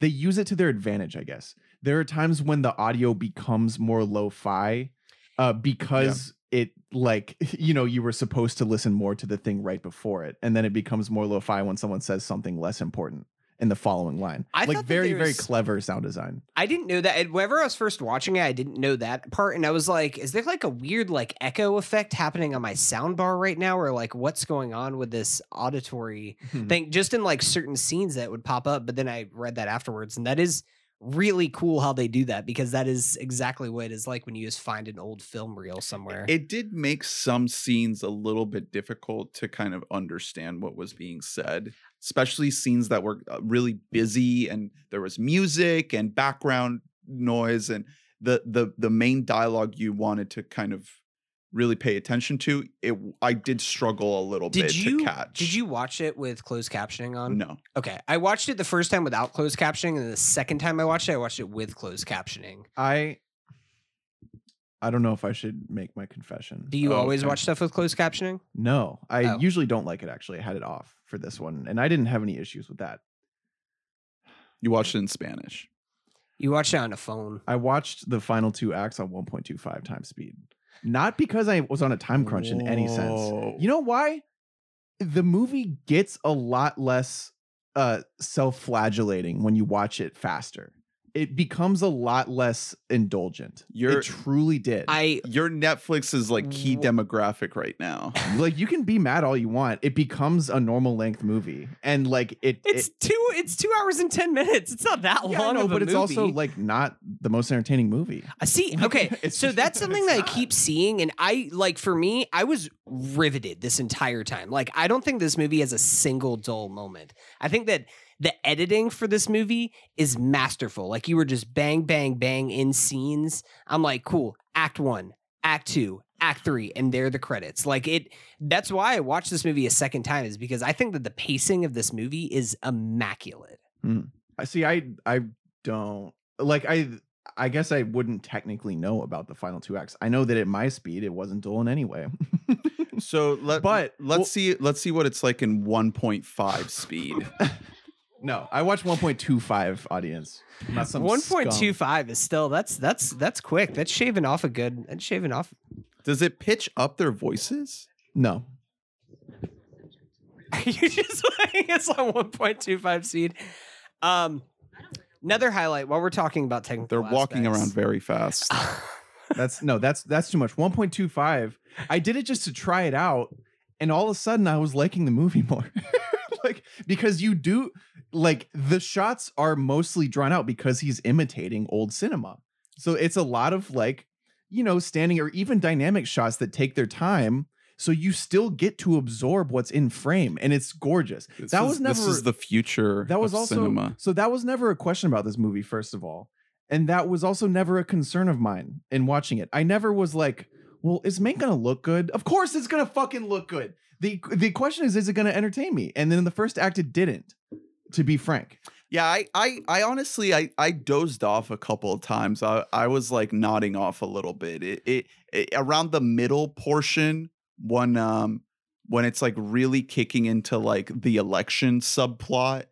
[SPEAKER 3] they use it to their advantage i guess there are times when the audio becomes more lo-fi uh because it like you know you were supposed to listen more to the thing right before it and then it becomes more lo-fi when someone says something less important in the following line
[SPEAKER 2] I
[SPEAKER 3] like very very clever sound design
[SPEAKER 2] I didn't know that. Whenever I was first watching it, I didn't know that part, and I was like, "Is there like a weird like echo effect happening on my sound bar right now, or like what's going on with this auditory
[SPEAKER 3] Hmm.
[SPEAKER 2] thing?" Just in like certain scenes that would pop up, but then I read that afterwards, and that is really cool how they do that because that is exactly what it is like when you just find an old film reel somewhere.
[SPEAKER 1] It did make some scenes a little bit difficult to kind of understand what was being said, especially scenes that were uh, really busy and there was music and background noise and the the the main dialogue you wanted to kind of really pay attention to. It I did struggle a little
[SPEAKER 2] did
[SPEAKER 1] bit
[SPEAKER 2] you
[SPEAKER 1] to catch.
[SPEAKER 2] did you watch it with closed captioning on?
[SPEAKER 1] No.
[SPEAKER 2] Okay, I watched it the first time without closed captioning, and the second time I watched it, I watched it with closed captioning.
[SPEAKER 3] i i don't know if i should make my confession
[SPEAKER 2] Do you
[SPEAKER 1] Oh,
[SPEAKER 2] always
[SPEAKER 1] okay.
[SPEAKER 2] watch stuff with closed captioning?
[SPEAKER 3] no i
[SPEAKER 2] Oh.
[SPEAKER 3] usually don't like it actually i had it off for this one and i didn't have any issues with that
[SPEAKER 1] You watched it in Spanish.
[SPEAKER 2] You watched it on a phone.
[SPEAKER 3] I watched the final two acts on 1.25 times speed. Not because I was on a time crunch in any sense. You know why? The movie gets a lot less uh self-flagellating when you watch it faster. It becomes a lot less indulgent.
[SPEAKER 1] You're-
[SPEAKER 3] it truly did.
[SPEAKER 2] I
[SPEAKER 1] Your Netflix is like key
[SPEAKER 2] Wh-
[SPEAKER 1] demographic right now.
[SPEAKER 3] like you can be mad all you want. It becomes a normal length movie. And like it
[SPEAKER 2] it's
[SPEAKER 3] it,
[SPEAKER 2] two it's two hours and ten minutes. It's not that
[SPEAKER 3] yeah,
[SPEAKER 2] long
[SPEAKER 3] know,
[SPEAKER 2] of a
[SPEAKER 3] but it's also like not the most entertaining movie.
[SPEAKER 2] Uh, see, okay, so that's something
[SPEAKER 3] it's
[SPEAKER 2] that I keep seeing, and I like for me, I was riveted this entire time. Like, I don't think this movie has a single dull moment. I think that the editing for this movie is masterful. Like, you were just bang, bang, bang in scenes. I'm like, cool. Act one, act two, act three, and there are the credits. Like it. That's why I watched this movie a second time, is because I think that the pacing of this movie is immaculate. Hmm.
[SPEAKER 3] I see. I I don't like. I I guess I wouldn't technically know about the final two acts. I know that at my speed, it wasn't dull in any way.
[SPEAKER 1] So let
[SPEAKER 3] But-
[SPEAKER 1] let's
[SPEAKER 3] well-
[SPEAKER 1] see let's see what it's like in 1.5 speed.
[SPEAKER 3] No, I watched 1.25 audience. Not some
[SPEAKER 2] One point two
[SPEAKER 3] scum.
[SPEAKER 2] five is still that's that's that's quick. That's shaving off a good. That's shaving off.
[SPEAKER 1] Does it pitch up their voices?
[SPEAKER 3] No.
[SPEAKER 2] you just like it's on one point two five speed. Um, another highlight while we're talking about technical.
[SPEAKER 1] They're walking around very fast.
[SPEAKER 3] That's no, that's that's too much. 1.25. I did it just to try it out, and all of a sudden I was liking the movie more. like because you do like the shots are mostly drawn out because he's imitating old cinema. So it's a lot of like, you know, standing or even dynamic shots that take their time. So you still get to absorb what's in frame, and it's gorgeous.
[SPEAKER 1] This
[SPEAKER 3] that
[SPEAKER 1] is-
[SPEAKER 3] was never
[SPEAKER 1] This is the future.
[SPEAKER 3] that was
[SPEAKER 1] of
[SPEAKER 3] also
[SPEAKER 1] cinema.
[SPEAKER 3] so that was never a question about this movie first of all and that was also never a concern of mine in watching it i never was like well is Mank gonna look good of course it's gonna fucking look good the the question is is it gonna entertain me and then in the first act it didn't to be frank
[SPEAKER 1] Yeah, I, I, I honestly, I, I dozed off a couple of times. I, I was like nodding off a little bit. It, it, it around the middle portion when, um, when it's like really kicking into like the election subplot,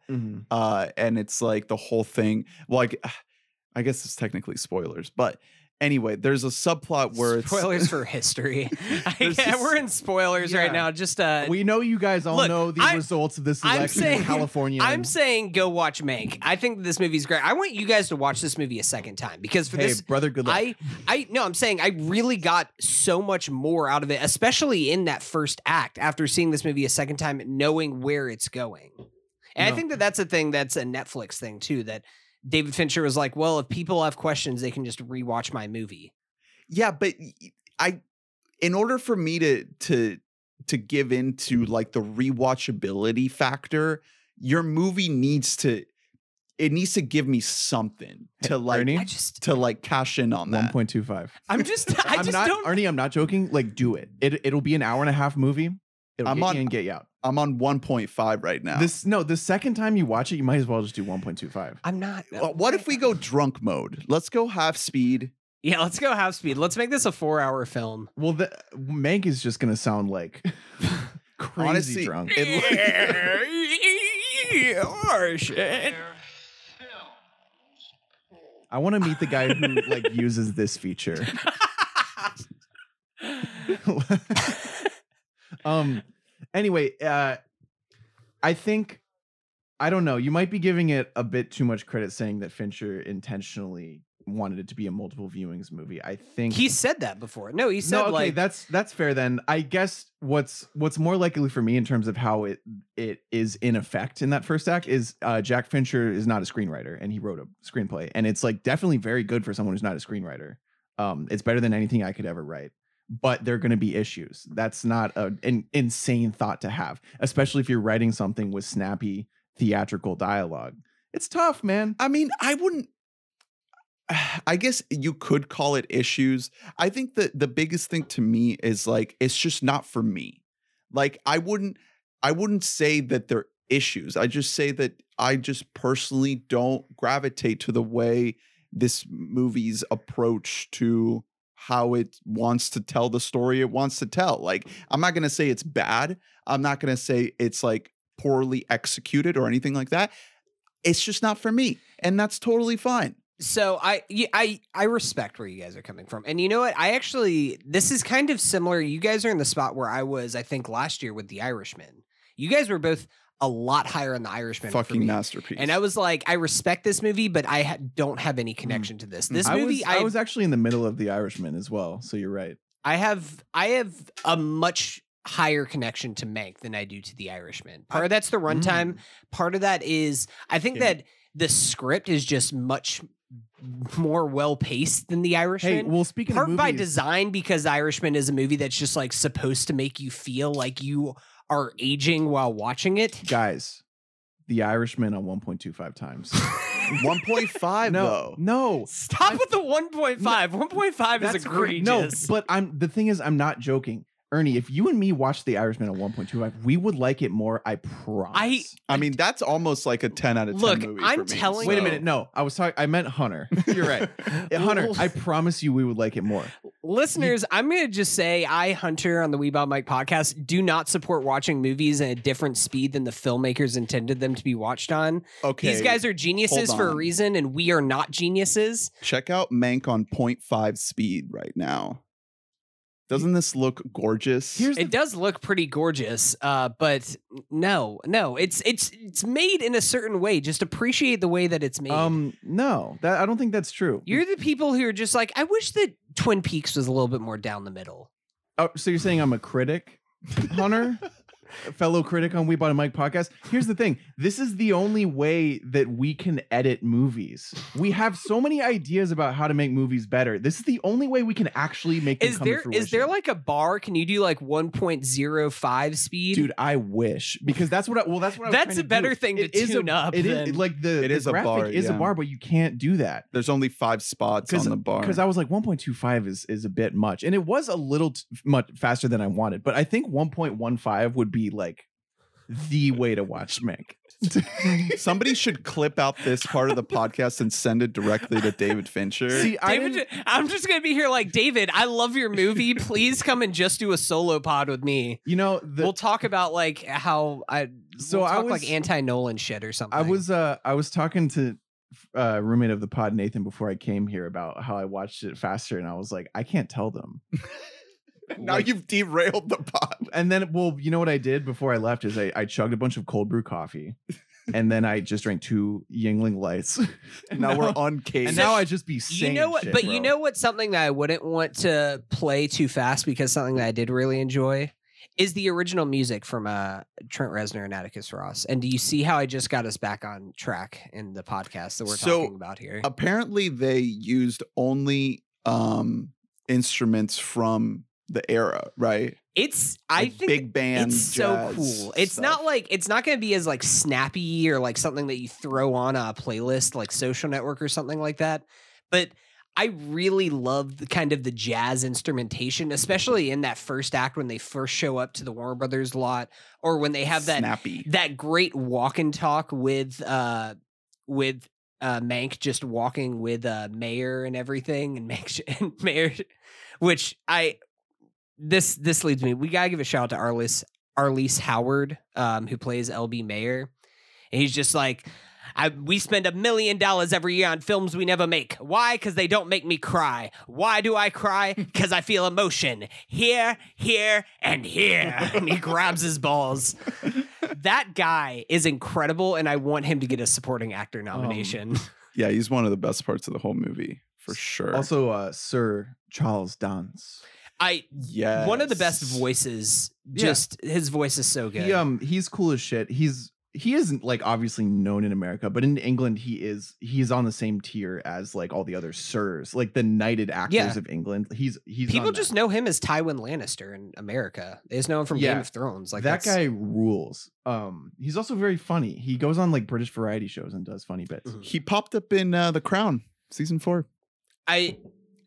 [SPEAKER 1] uh, and it's like the whole thing. Well, like, I guess it's technically spoilers, but anyway, there's a subplot where it's
[SPEAKER 2] spoilers for history. Yeah, we're in spoilers right now. Just uh,
[SPEAKER 3] we know you guys all
[SPEAKER 2] look,
[SPEAKER 3] know the
[SPEAKER 2] I-
[SPEAKER 3] results of this
[SPEAKER 2] I'm
[SPEAKER 3] election
[SPEAKER 2] saying-
[SPEAKER 3] in california
[SPEAKER 2] I'm saying go watch Mank. I think this movie's great. I want you guys to watch this movie a second time because for
[SPEAKER 3] hey
[SPEAKER 2] this
[SPEAKER 3] brother good luck
[SPEAKER 2] I I no, I'm saying I really got so much more out of it, especially in that first act after seeing this movie a second time, knowing where it's going. And I think that that's a thing that's a Netflix thing too. That David Fincher was like, well, if people have questions, they can just rewatch my movie.
[SPEAKER 1] Yeah, but I, in order for me to to to give into like the rewatchability factor, your movie needs to it needs to give me something to like
[SPEAKER 3] Ernie?
[SPEAKER 2] I just,
[SPEAKER 1] to like cash in on that.
[SPEAKER 3] 1.25
[SPEAKER 2] I'm just, I
[SPEAKER 3] am
[SPEAKER 2] just
[SPEAKER 3] not
[SPEAKER 2] don't.
[SPEAKER 3] arnie i'm not joking like do it, it it'll be an hour and a half movie it'll
[SPEAKER 1] I'm
[SPEAKER 3] get
[SPEAKER 1] on-
[SPEAKER 3] you in get you out
[SPEAKER 1] I'm on 1.5 right now.
[SPEAKER 3] This no, the second time you watch it, you might as well just do 1.25.
[SPEAKER 2] I'm not.
[SPEAKER 1] Well, what if we go drunk mode? Let's go half speed.
[SPEAKER 2] Yeah, let's go half speed. Let's make this a four-hour film.
[SPEAKER 3] Well, the Mank is just gonna sound like crazy
[SPEAKER 1] Honestly,
[SPEAKER 3] drunk.
[SPEAKER 1] it.
[SPEAKER 3] I want to meet the guy who like uses this feature. um. Anyway, uh, I think I don't know. You might be giving it a bit too much credit, saying that Fincher intentionally wanted it to be a multiple viewings movie. I think
[SPEAKER 2] He said that before. No, he said
[SPEAKER 3] no, okay,
[SPEAKER 2] like
[SPEAKER 3] that's that's fair then. I guess what's what's more likely for me in terms of how it it is in effect in that first act is uh, Jack Fincher is not a screenwriter and he wrote a screenplay and it's like definitely very good for someone who's not a screenwriter. Um, it's better than anything I could ever write. But there are going to be issues. That's not a, an insane thought to have, especially if you're writing something with snappy theatrical dialogue. It's tough, man.
[SPEAKER 1] I mean, I wouldn't. I guess you could call it issues. I think that the biggest thing to me is like it's just not for me. Like I wouldn't I wouldn't say that they're issues. I just say that I just personally don't gravitate to the way this movie's approach to how it wants to tell the story it wants to tell. Like I'm not going to say it's bad. I'm not going to say it's like poorly executed or anything like that. It's just not for me, and that's totally fine.
[SPEAKER 2] So I I I respect where you guys are coming from. And you know what? I actually this is kind of similar. You guys are in the spot where I was I think last year with The Irishman. You guys were both a lot higher on The Irishman
[SPEAKER 1] Fucking masterpiece.
[SPEAKER 2] And I was like I respect this movie but I ha- don't have any mm. connection to this. Mm. This
[SPEAKER 3] I
[SPEAKER 2] movie
[SPEAKER 3] was,
[SPEAKER 2] I,
[SPEAKER 3] I was actually in the middle of The Irishman as well, so you're right.
[SPEAKER 2] I have I have a much higher connection to Mank than I do to The Irishman. Part of that's the runtime. Mm. Part of that is I think
[SPEAKER 1] Yeah.
[SPEAKER 2] that the script is just much more well paced than The Irishman.
[SPEAKER 3] Hey, well, speaking
[SPEAKER 2] part
[SPEAKER 3] of
[SPEAKER 2] by design because The Irishman is a movie that's just like supposed to make you feel like you are aging while watching it.
[SPEAKER 3] guys, The Irishman on 1.25 times.
[SPEAKER 1] 1.5
[SPEAKER 3] no,
[SPEAKER 1] though.
[SPEAKER 3] no,
[SPEAKER 2] Stop with the 1.5. 1.5 is
[SPEAKER 3] that's great. No, but I'm the thing is, I'm not joking. Ernie, if you and me watched The Irishman at 1.25, we would like it more. I promise.
[SPEAKER 1] I I mean, that's almost like a 10 out of 10
[SPEAKER 2] Look,
[SPEAKER 1] movie
[SPEAKER 2] I'm
[SPEAKER 1] for me,
[SPEAKER 2] telling
[SPEAKER 3] Wait a minute. No, I was talking. I meant Hunter. You're right. Yeah, Hunter, I promise you, we would like it more.
[SPEAKER 2] Listeners, I'm going to just say I, Hunter, on the We Bought a Mic podcast, do not support watching movies at a different speed than the filmmakers intended them to be watched on.
[SPEAKER 1] Okay.
[SPEAKER 2] These guys are geniuses
[SPEAKER 1] hold
[SPEAKER 2] for a
[SPEAKER 1] on.
[SPEAKER 2] reason, and we are not geniuses.
[SPEAKER 1] Check out Mank on 0.5 speed right now. Doesn't this look gorgeous?
[SPEAKER 3] Here's the
[SPEAKER 2] It does look pretty gorgeous, uh, but no, no, it's it's it's made in a certain way. Just appreciate the way that it's made.
[SPEAKER 3] um no, that I don't think that's true.
[SPEAKER 2] You're the people who are just like, I wish that Twin Peaks was a little bit more down the middle.
[SPEAKER 3] Oh, so you're saying I'm a critic, Hunter? A fellow critic on We Bought a Mic podcast. Here's the thing. This is the only way that we can edit movies. We have so many ideas about how to make movies better. This is the only way we can actually make them
[SPEAKER 2] Is
[SPEAKER 3] come to
[SPEAKER 2] there is there like a bar? Can you do like 1.05 speed?
[SPEAKER 3] Dude, I wish because that's what I well that's what I was
[SPEAKER 2] That's
[SPEAKER 3] trying
[SPEAKER 2] a better
[SPEAKER 3] do.
[SPEAKER 2] thing to
[SPEAKER 3] It is
[SPEAKER 2] tune
[SPEAKER 3] a,
[SPEAKER 2] up
[SPEAKER 3] It is
[SPEAKER 2] than-
[SPEAKER 3] like the
[SPEAKER 1] It
[SPEAKER 3] the
[SPEAKER 1] is a bar,
[SPEAKER 3] is a bar, but you can't do that.
[SPEAKER 1] There's only five spots on the bar.
[SPEAKER 3] Because I was like 1.25 is is a bit much, and it was a little t- much faster than I wanted. But I think 1.15 would be like the way to watch Mank.
[SPEAKER 1] Somebody should clip out this part of the podcast and send it directly to David Fincher.
[SPEAKER 3] See,
[SPEAKER 2] David, I'm just gonna be here like David. I love your movie. Please come and just do a solo pod with me.
[SPEAKER 3] you know, the,
[SPEAKER 2] we'll talk about like how I
[SPEAKER 3] So
[SPEAKER 2] we'll
[SPEAKER 3] I was-
[SPEAKER 2] like anti Nolan shit or something.
[SPEAKER 3] I was uh I was talking to uh roommate of the pod Nathan before I came here about how I watched it faster, and I was like, I can't tell them.
[SPEAKER 1] now
[SPEAKER 3] Like-
[SPEAKER 1] you've derailed the pod.
[SPEAKER 3] And then, well, you know what I did before I left is I, I chugged a bunch of cold brew coffee, and then I just drank two Yuengling lights. and
[SPEAKER 1] Now we're on case.
[SPEAKER 3] and now I just be saying
[SPEAKER 2] you know what?
[SPEAKER 3] shit,
[SPEAKER 2] but
[SPEAKER 3] bro.
[SPEAKER 2] you know what? Something that I wouldn't want to play too fast because something that I did really enjoy is the original music from uh, Trent Reznor and Atticus Ross. And do you see how I just got us back on track in the podcast that we're
[SPEAKER 1] So,
[SPEAKER 2] talking about here?
[SPEAKER 1] apparently they used only um instruments from the era, right?
[SPEAKER 2] it's I
[SPEAKER 1] Like
[SPEAKER 2] think
[SPEAKER 1] big band.
[SPEAKER 2] it's so cool. It's
[SPEAKER 1] stuff.
[SPEAKER 2] not like it's not going to be as like snappy or like something that you throw on a playlist like Social Network or something like that. But I really love the kind of the jazz instrumentation, especially in that first act when they first show up to the Warner Brothers lot, or when they have that
[SPEAKER 1] snappy.
[SPEAKER 2] that great walk and talk with uh with uh Mank just walking with uh Mayer and everything and Mank and Mayer which I this this leads me we gotta give a shout out to Arliss Arliss Howard um who plays LB Mayer and he's just like I, we spend a million dollars every year on films we never make. Why? Because they don't make me cry. Why do I cry? Because I feel emotion here, here, and here. and he grabs his balls that guy is incredible, and I want him to get a supporting actor nomination.
[SPEAKER 1] yeah, he's one of the best parts of the whole movie for sure.
[SPEAKER 3] Also, uh, Sir Charles Dance.
[SPEAKER 2] I
[SPEAKER 1] yeah,
[SPEAKER 2] one of the best voices.
[SPEAKER 3] Yeah.
[SPEAKER 2] Just his voice is so good.
[SPEAKER 3] He um he's cool as shit. He's he isn't like obviously known in America, but in England he is he's on the same tier as like all the other sirs, like the knighted actors
[SPEAKER 2] Yeah.
[SPEAKER 3] of England. He's he's
[SPEAKER 2] People
[SPEAKER 3] on that.
[SPEAKER 2] just know him as Tywin Lannister in America. They just know him from
[SPEAKER 3] Yeah.
[SPEAKER 2] Game of Thrones. Like
[SPEAKER 3] that guy rules. Um, he's also very funny. He goes on like British variety shows and does funny bits.
[SPEAKER 2] Mhm.
[SPEAKER 1] He popped up in uh, The Crown season four.
[SPEAKER 2] I.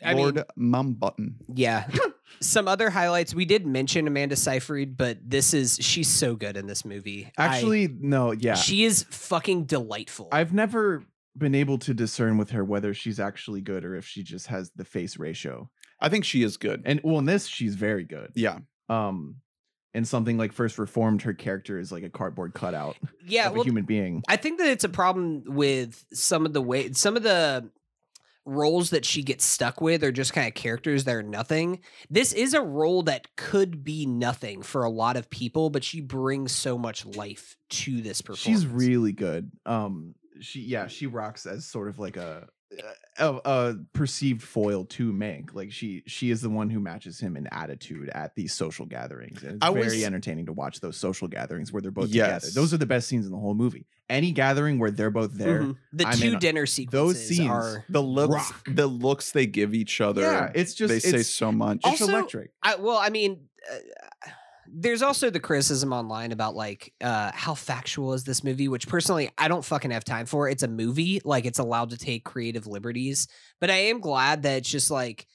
[SPEAKER 2] I
[SPEAKER 1] Lord
[SPEAKER 2] mean,
[SPEAKER 1] Mountbatten.
[SPEAKER 2] yeah. Some other highlights we did mention Amanda Seyfried, but this is she's so good in this movie. I-
[SPEAKER 3] Actually, no, yeah.
[SPEAKER 2] she is fucking delightful.
[SPEAKER 3] I've never been able to discern with her whether she's actually good or if she just has the face ratio.
[SPEAKER 1] I think she is good.
[SPEAKER 3] And well, in this, she's very good.
[SPEAKER 1] yeah,
[SPEAKER 3] Um, and something like First Reformed, her character is like a cardboard cutout
[SPEAKER 2] yeah,
[SPEAKER 3] of
[SPEAKER 2] well,
[SPEAKER 3] a human being.
[SPEAKER 2] I think that it's a problem with some of the way some of the roles that she gets stuck with are just kind of characters that are nothing. This is a role that could be nothing for a lot of people, but she brings so much life to this performance.
[SPEAKER 3] She's really good. Um, she yeah, she rocks as sort of like a a, a perceived foil to Mank. Like she she is the one who matches him in attitude at these social gatherings, and it's
[SPEAKER 1] I
[SPEAKER 3] very
[SPEAKER 1] was-
[SPEAKER 3] entertaining to watch those social gatherings where they're both together.
[SPEAKER 1] Yes.
[SPEAKER 3] Those are the best scenes in the whole movie. Any gathering where they're both there.
[SPEAKER 2] Mhm. The
[SPEAKER 3] I'm
[SPEAKER 2] two
[SPEAKER 3] in-
[SPEAKER 2] dinner sequences
[SPEAKER 3] scenes-
[SPEAKER 2] are
[SPEAKER 1] the looks,
[SPEAKER 3] Rock.
[SPEAKER 1] the looks they give each other.
[SPEAKER 3] Yeah, it's just
[SPEAKER 1] they say so much.
[SPEAKER 3] it's
[SPEAKER 2] Also-
[SPEAKER 3] electric.
[SPEAKER 2] I, well, I mean, uh, there's also the criticism online about like uh, how factual is this movie, which personally I don't fucking have time for. It's a movie, like it's allowed to take creative liberties, but I am glad that it's just like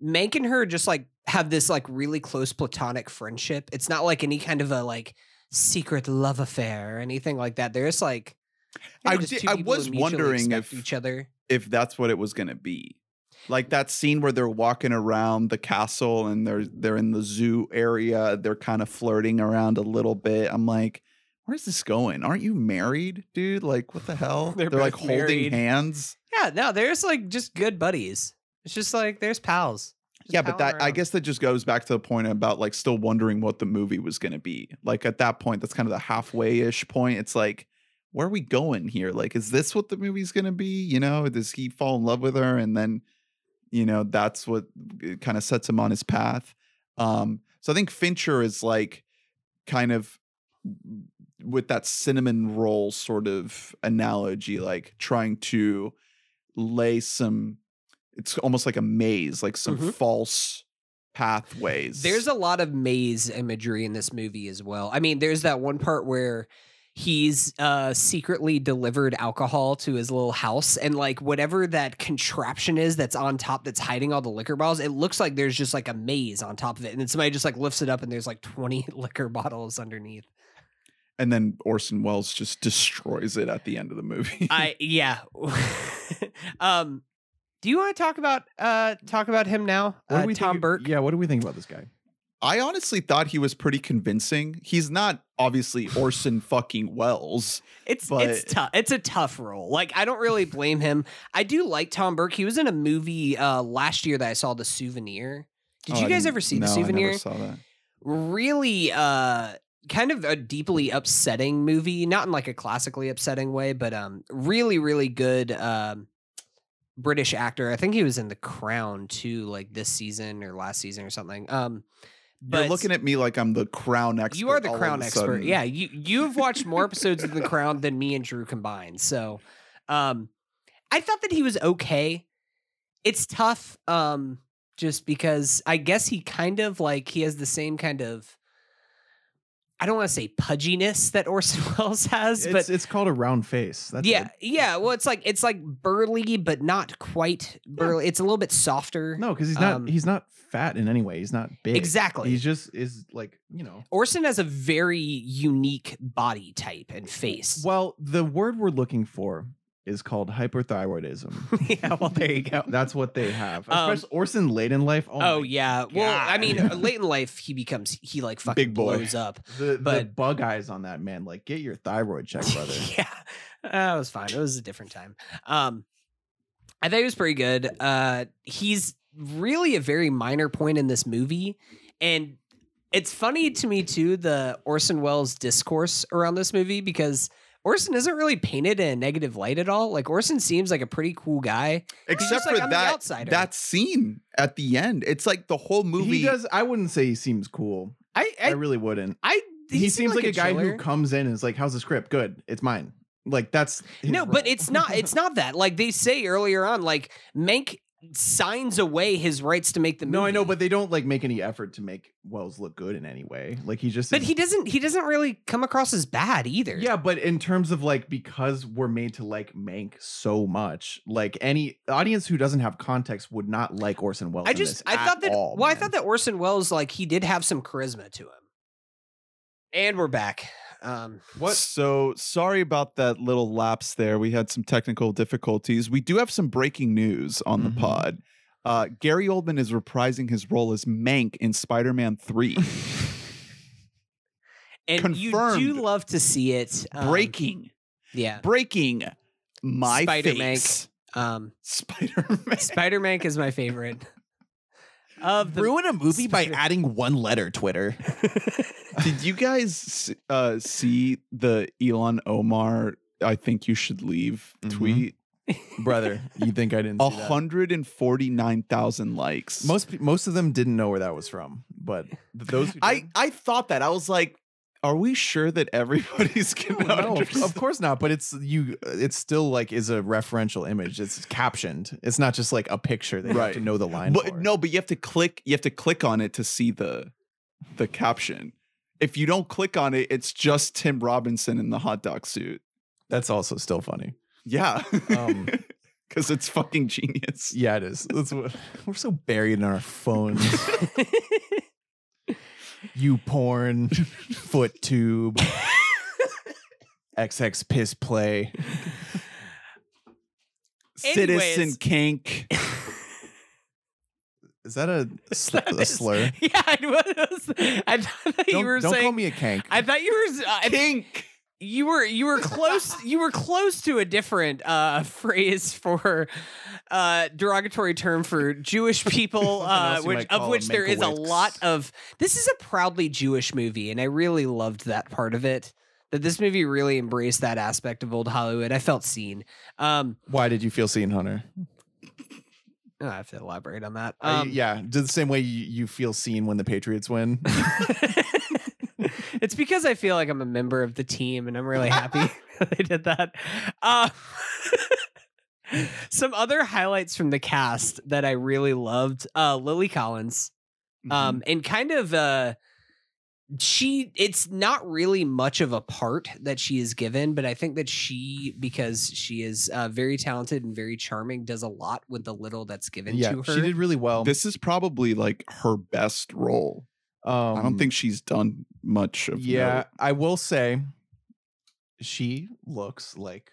[SPEAKER 2] making her just like have this like really close platonic friendship. It's not like any kind of a like secret love affair or anything like that. They're just like you know,
[SPEAKER 1] I I was wondering if-
[SPEAKER 2] each other.
[SPEAKER 1] if that's what it was going to be. Like that scene where they're walking around the castle and they're they're in the zoo area, they're kind of flirting around a little bit. I'm like, where's this going? Aren't you married, dude? Like what the hell?
[SPEAKER 2] They're
[SPEAKER 1] like
[SPEAKER 2] both
[SPEAKER 1] holding
[SPEAKER 2] married.
[SPEAKER 1] hands.
[SPEAKER 2] Yeah, no, there's like just good buddies. It's just like there's pals. Just
[SPEAKER 1] yeah, but that I guess that just goes back to the point about like still wondering what the movie was going to be. Like at that point, that's kind of the halfway-ish point. It's like, where are we going here? Like, is this what the movie's going to be? You know, does he fall in love with her and then, you know, that's what kind of sets him on his path. Um, so I think Fincher is like kind of with that cinnamon roll sort of analogy, like trying to lay some. It's almost like a maze, like some
[SPEAKER 2] Mhm.
[SPEAKER 1] false pathways.
[SPEAKER 2] There's a lot of maze imagery in this movie as well. I mean, there's that one part where he's uh secretly delivered alcohol to his little house and like whatever that contraption is that's on top that's hiding all the liquor bottles it looks like there's just like a maze on top of it and then somebody just like lifts it up and there's like 20 liquor bottles underneath
[SPEAKER 1] and then Orson Welles just destroys it at the end of the movie.
[SPEAKER 2] i yeah um do you want to talk about uh talk about him now
[SPEAKER 3] What do
[SPEAKER 2] uh,
[SPEAKER 3] we
[SPEAKER 2] tom
[SPEAKER 3] think,
[SPEAKER 2] burke
[SPEAKER 3] Yeah, what do we think about this guy?
[SPEAKER 1] I honestly thought he was pretty convincing. He's not obviously Orson fucking Welles.
[SPEAKER 2] It's
[SPEAKER 1] But-
[SPEAKER 2] it's tough. It's a tough role. Like I don't really blame him. I do like Tom Burke. He was in a movie uh last year that I saw, The Souvenir. Did
[SPEAKER 1] Oh,
[SPEAKER 2] you guys ever see
[SPEAKER 1] no,
[SPEAKER 2] The
[SPEAKER 1] I
[SPEAKER 2] Souvenir?
[SPEAKER 1] never saw that.
[SPEAKER 2] Really uh kind of a deeply upsetting movie, not in like a classically upsetting way, but um really really good um British actor. I think he was in The Crown too like this season or last season or something. Um but
[SPEAKER 1] You're looking at me like I'm the crown expert.
[SPEAKER 2] you are the crown expert. Yeah, you you have watched more episodes of the crown than me and Drew combined. So, um, I thought that he was okay. It's tough, um, just because I guess he kind of like he has the same kind of. I don't want to say pudginess that Orson Welles has, but
[SPEAKER 3] it's called a round face. That's
[SPEAKER 2] yeah,
[SPEAKER 3] it.
[SPEAKER 2] yeah. Well, it's like it's like burly, but not quite burly. It's a little bit softer.
[SPEAKER 3] No, because he's not
[SPEAKER 2] Um,
[SPEAKER 3] he's not fat in any way. He's not big.
[SPEAKER 2] Exactly.
[SPEAKER 3] He's just is like you know.
[SPEAKER 2] Orson has a very unique body type and face.
[SPEAKER 3] Well, the word we're looking for is called hyperthyroidism.
[SPEAKER 2] yeah, well, there you go.
[SPEAKER 3] That's what they have.
[SPEAKER 2] Um,
[SPEAKER 3] Especially Orson late in life. Oh,
[SPEAKER 2] Oh, yeah. Well, I mean, late in life, he becomes he like fucking
[SPEAKER 1] Big boy.
[SPEAKER 2] blows up.
[SPEAKER 3] The, the
[SPEAKER 2] but-
[SPEAKER 3] bug eyes on that man. Like, get your thyroid checked, brother.
[SPEAKER 2] yeah, that was fine. It was a different time. Um, I thought he was pretty good. Uh, he's really a very minor point in this movie, and it's funny to me too the Orson Welles discourse around this movie because. Orson isn't really painted in a negative light at all. Like Orson seems like a pretty cool guy.
[SPEAKER 1] Except
[SPEAKER 2] just like,
[SPEAKER 1] for that that scene at the end. It's like the whole movie.
[SPEAKER 3] He does. I wouldn't say he seems cool.
[SPEAKER 2] I
[SPEAKER 3] I,
[SPEAKER 2] I,
[SPEAKER 3] really wouldn't.
[SPEAKER 2] I
[SPEAKER 3] He,
[SPEAKER 2] he,
[SPEAKER 3] seems like, a guy who comes in and is like, "How's the script? Good. It's mine." Like that's his
[SPEAKER 2] no, but it's not. It's not that. Like they say earlier on, like Mank signs away his rights to make the movie.
[SPEAKER 3] No, I know, but they don't like make any effort to make Welles look good in any way. Like he just
[SPEAKER 2] but he doesn't. He doesn't really come across as bad either.
[SPEAKER 3] Yeah, but in terms of like because we're made to like Mank so much, like any audience who doesn't have context would not like Orson Welles.
[SPEAKER 2] I just. I thought that.
[SPEAKER 3] all,
[SPEAKER 2] well, I thought that Orson Welles, like, he did have some charisma to him. And we're back. Um,
[SPEAKER 3] What?
[SPEAKER 1] So sorry about that little lapse there. We had some technical difficulties. We do have some breaking news on
[SPEAKER 3] Mhm.
[SPEAKER 1] the pod. Uh, Gary Oldman is reprising his role as Mank in Spider-Man 3.
[SPEAKER 2] and you do love to see it. um,
[SPEAKER 1] breaking,
[SPEAKER 2] Yeah.
[SPEAKER 1] breaking my
[SPEAKER 2] Spider-Mank.
[SPEAKER 1] face.
[SPEAKER 2] Um,
[SPEAKER 1] Spider-Man.
[SPEAKER 2] Spider Mank is my favorite. Of the
[SPEAKER 3] ruin a movie by adding one letter. Twitter.
[SPEAKER 1] Did you guys uh, see the Ilhan Omar? I think you should leave
[SPEAKER 3] Mhm.
[SPEAKER 1] tweet.
[SPEAKER 3] Brother, you think I didn't?
[SPEAKER 1] A
[SPEAKER 3] See that?
[SPEAKER 1] hundred and forty-nine thousand likes.
[SPEAKER 3] Most pe- most of them didn't know where that was from, but th- those who
[SPEAKER 1] I
[SPEAKER 3] did-
[SPEAKER 1] I thought that I was like, are we sure that everybody's
[SPEAKER 3] No,
[SPEAKER 1] gonna
[SPEAKER 3] no, of-
[SPEAKER 1] understand?
[SPEAKER 3] of course not. But it's you. It's still like is a referential image. It's captioned. It's not just like a picture that you have to know the line.
[SPEAKER 1] But
[SPEAKER 3] for.
[SPEAKER 1] no, but you have to click. You have to click on it to see the the caption. If you don't click on it, it's just Tim Robinson in the hot dog suit.
[SPEAKER 3] that's also still funny.
[SPEAKER 1] Yeah,
[SPEAKER 3] Um,
[SPEAKER 1] because it's fucking genius.
[SPEAKER 3] Yeah, it is. That's what we're so buried in our phones. you porn, foot tube, XX piss play.
[SPEAKER 1] Citizen kink.
[SPEAKER 3] Is that a, sl-
[SPEAKER 2] That
[SPEAKER 3] a
[SPEAKER 2] is-
[SPEAKER 3] slur?
[SPEAKER 2] Yeah, I was. I thought that you
[SPEAKER 3] Don't,
[SPEAKER 2] were
[SPEAKER 3] don't
[SPEAKER 2] saying.
[SPEAKER 3] call me a kank.
[SPEAKER 2] I thought you were. I-
[SPEAKER 1] Kink.
[SPEAKER 2] You were you were close you were close to a different uh phrase for uh derogatory term for jewish people uh which of which there is a lot of this is a proudly jewish movie and i really loved that part of it that this movie really embraced that aspect of old hollywood i felt seen um
[SPEAKER 3] Why did you feel seen, Hunter?
[SPEAKER 2] oh, i have to elaborate on that um
[SPEAKER 3] yeah, the same way you, you feel seen when the Patriots win.
[SPEAKER 2] it's because I feel like I'm a member of the team and I'm really happy that they did that. Uh, some other highlights from the cast that I really loved uh, Lily Collins.
[SPEAKER 1] Mm-hmm.
[SPEAKER 2] Um, and kind of uh, she, it's not really much of a part that she is given, but I think that she, because she is uh, very talented and very charming, does a lot with the little that's given
[SPEAKER 3] yeah,
[SPEAKER 2] to her.
[SPEAKER 3] she did really well.
[SPEAKER 1] this is probably like her best role.
[SPEAKER 3] Um,
[SPEAKER 1] I don't think she's done much of
[SPEAKER 3] Yeah,
[SPEAKER 1] note.
[SPEAKER 3] I will say she looks like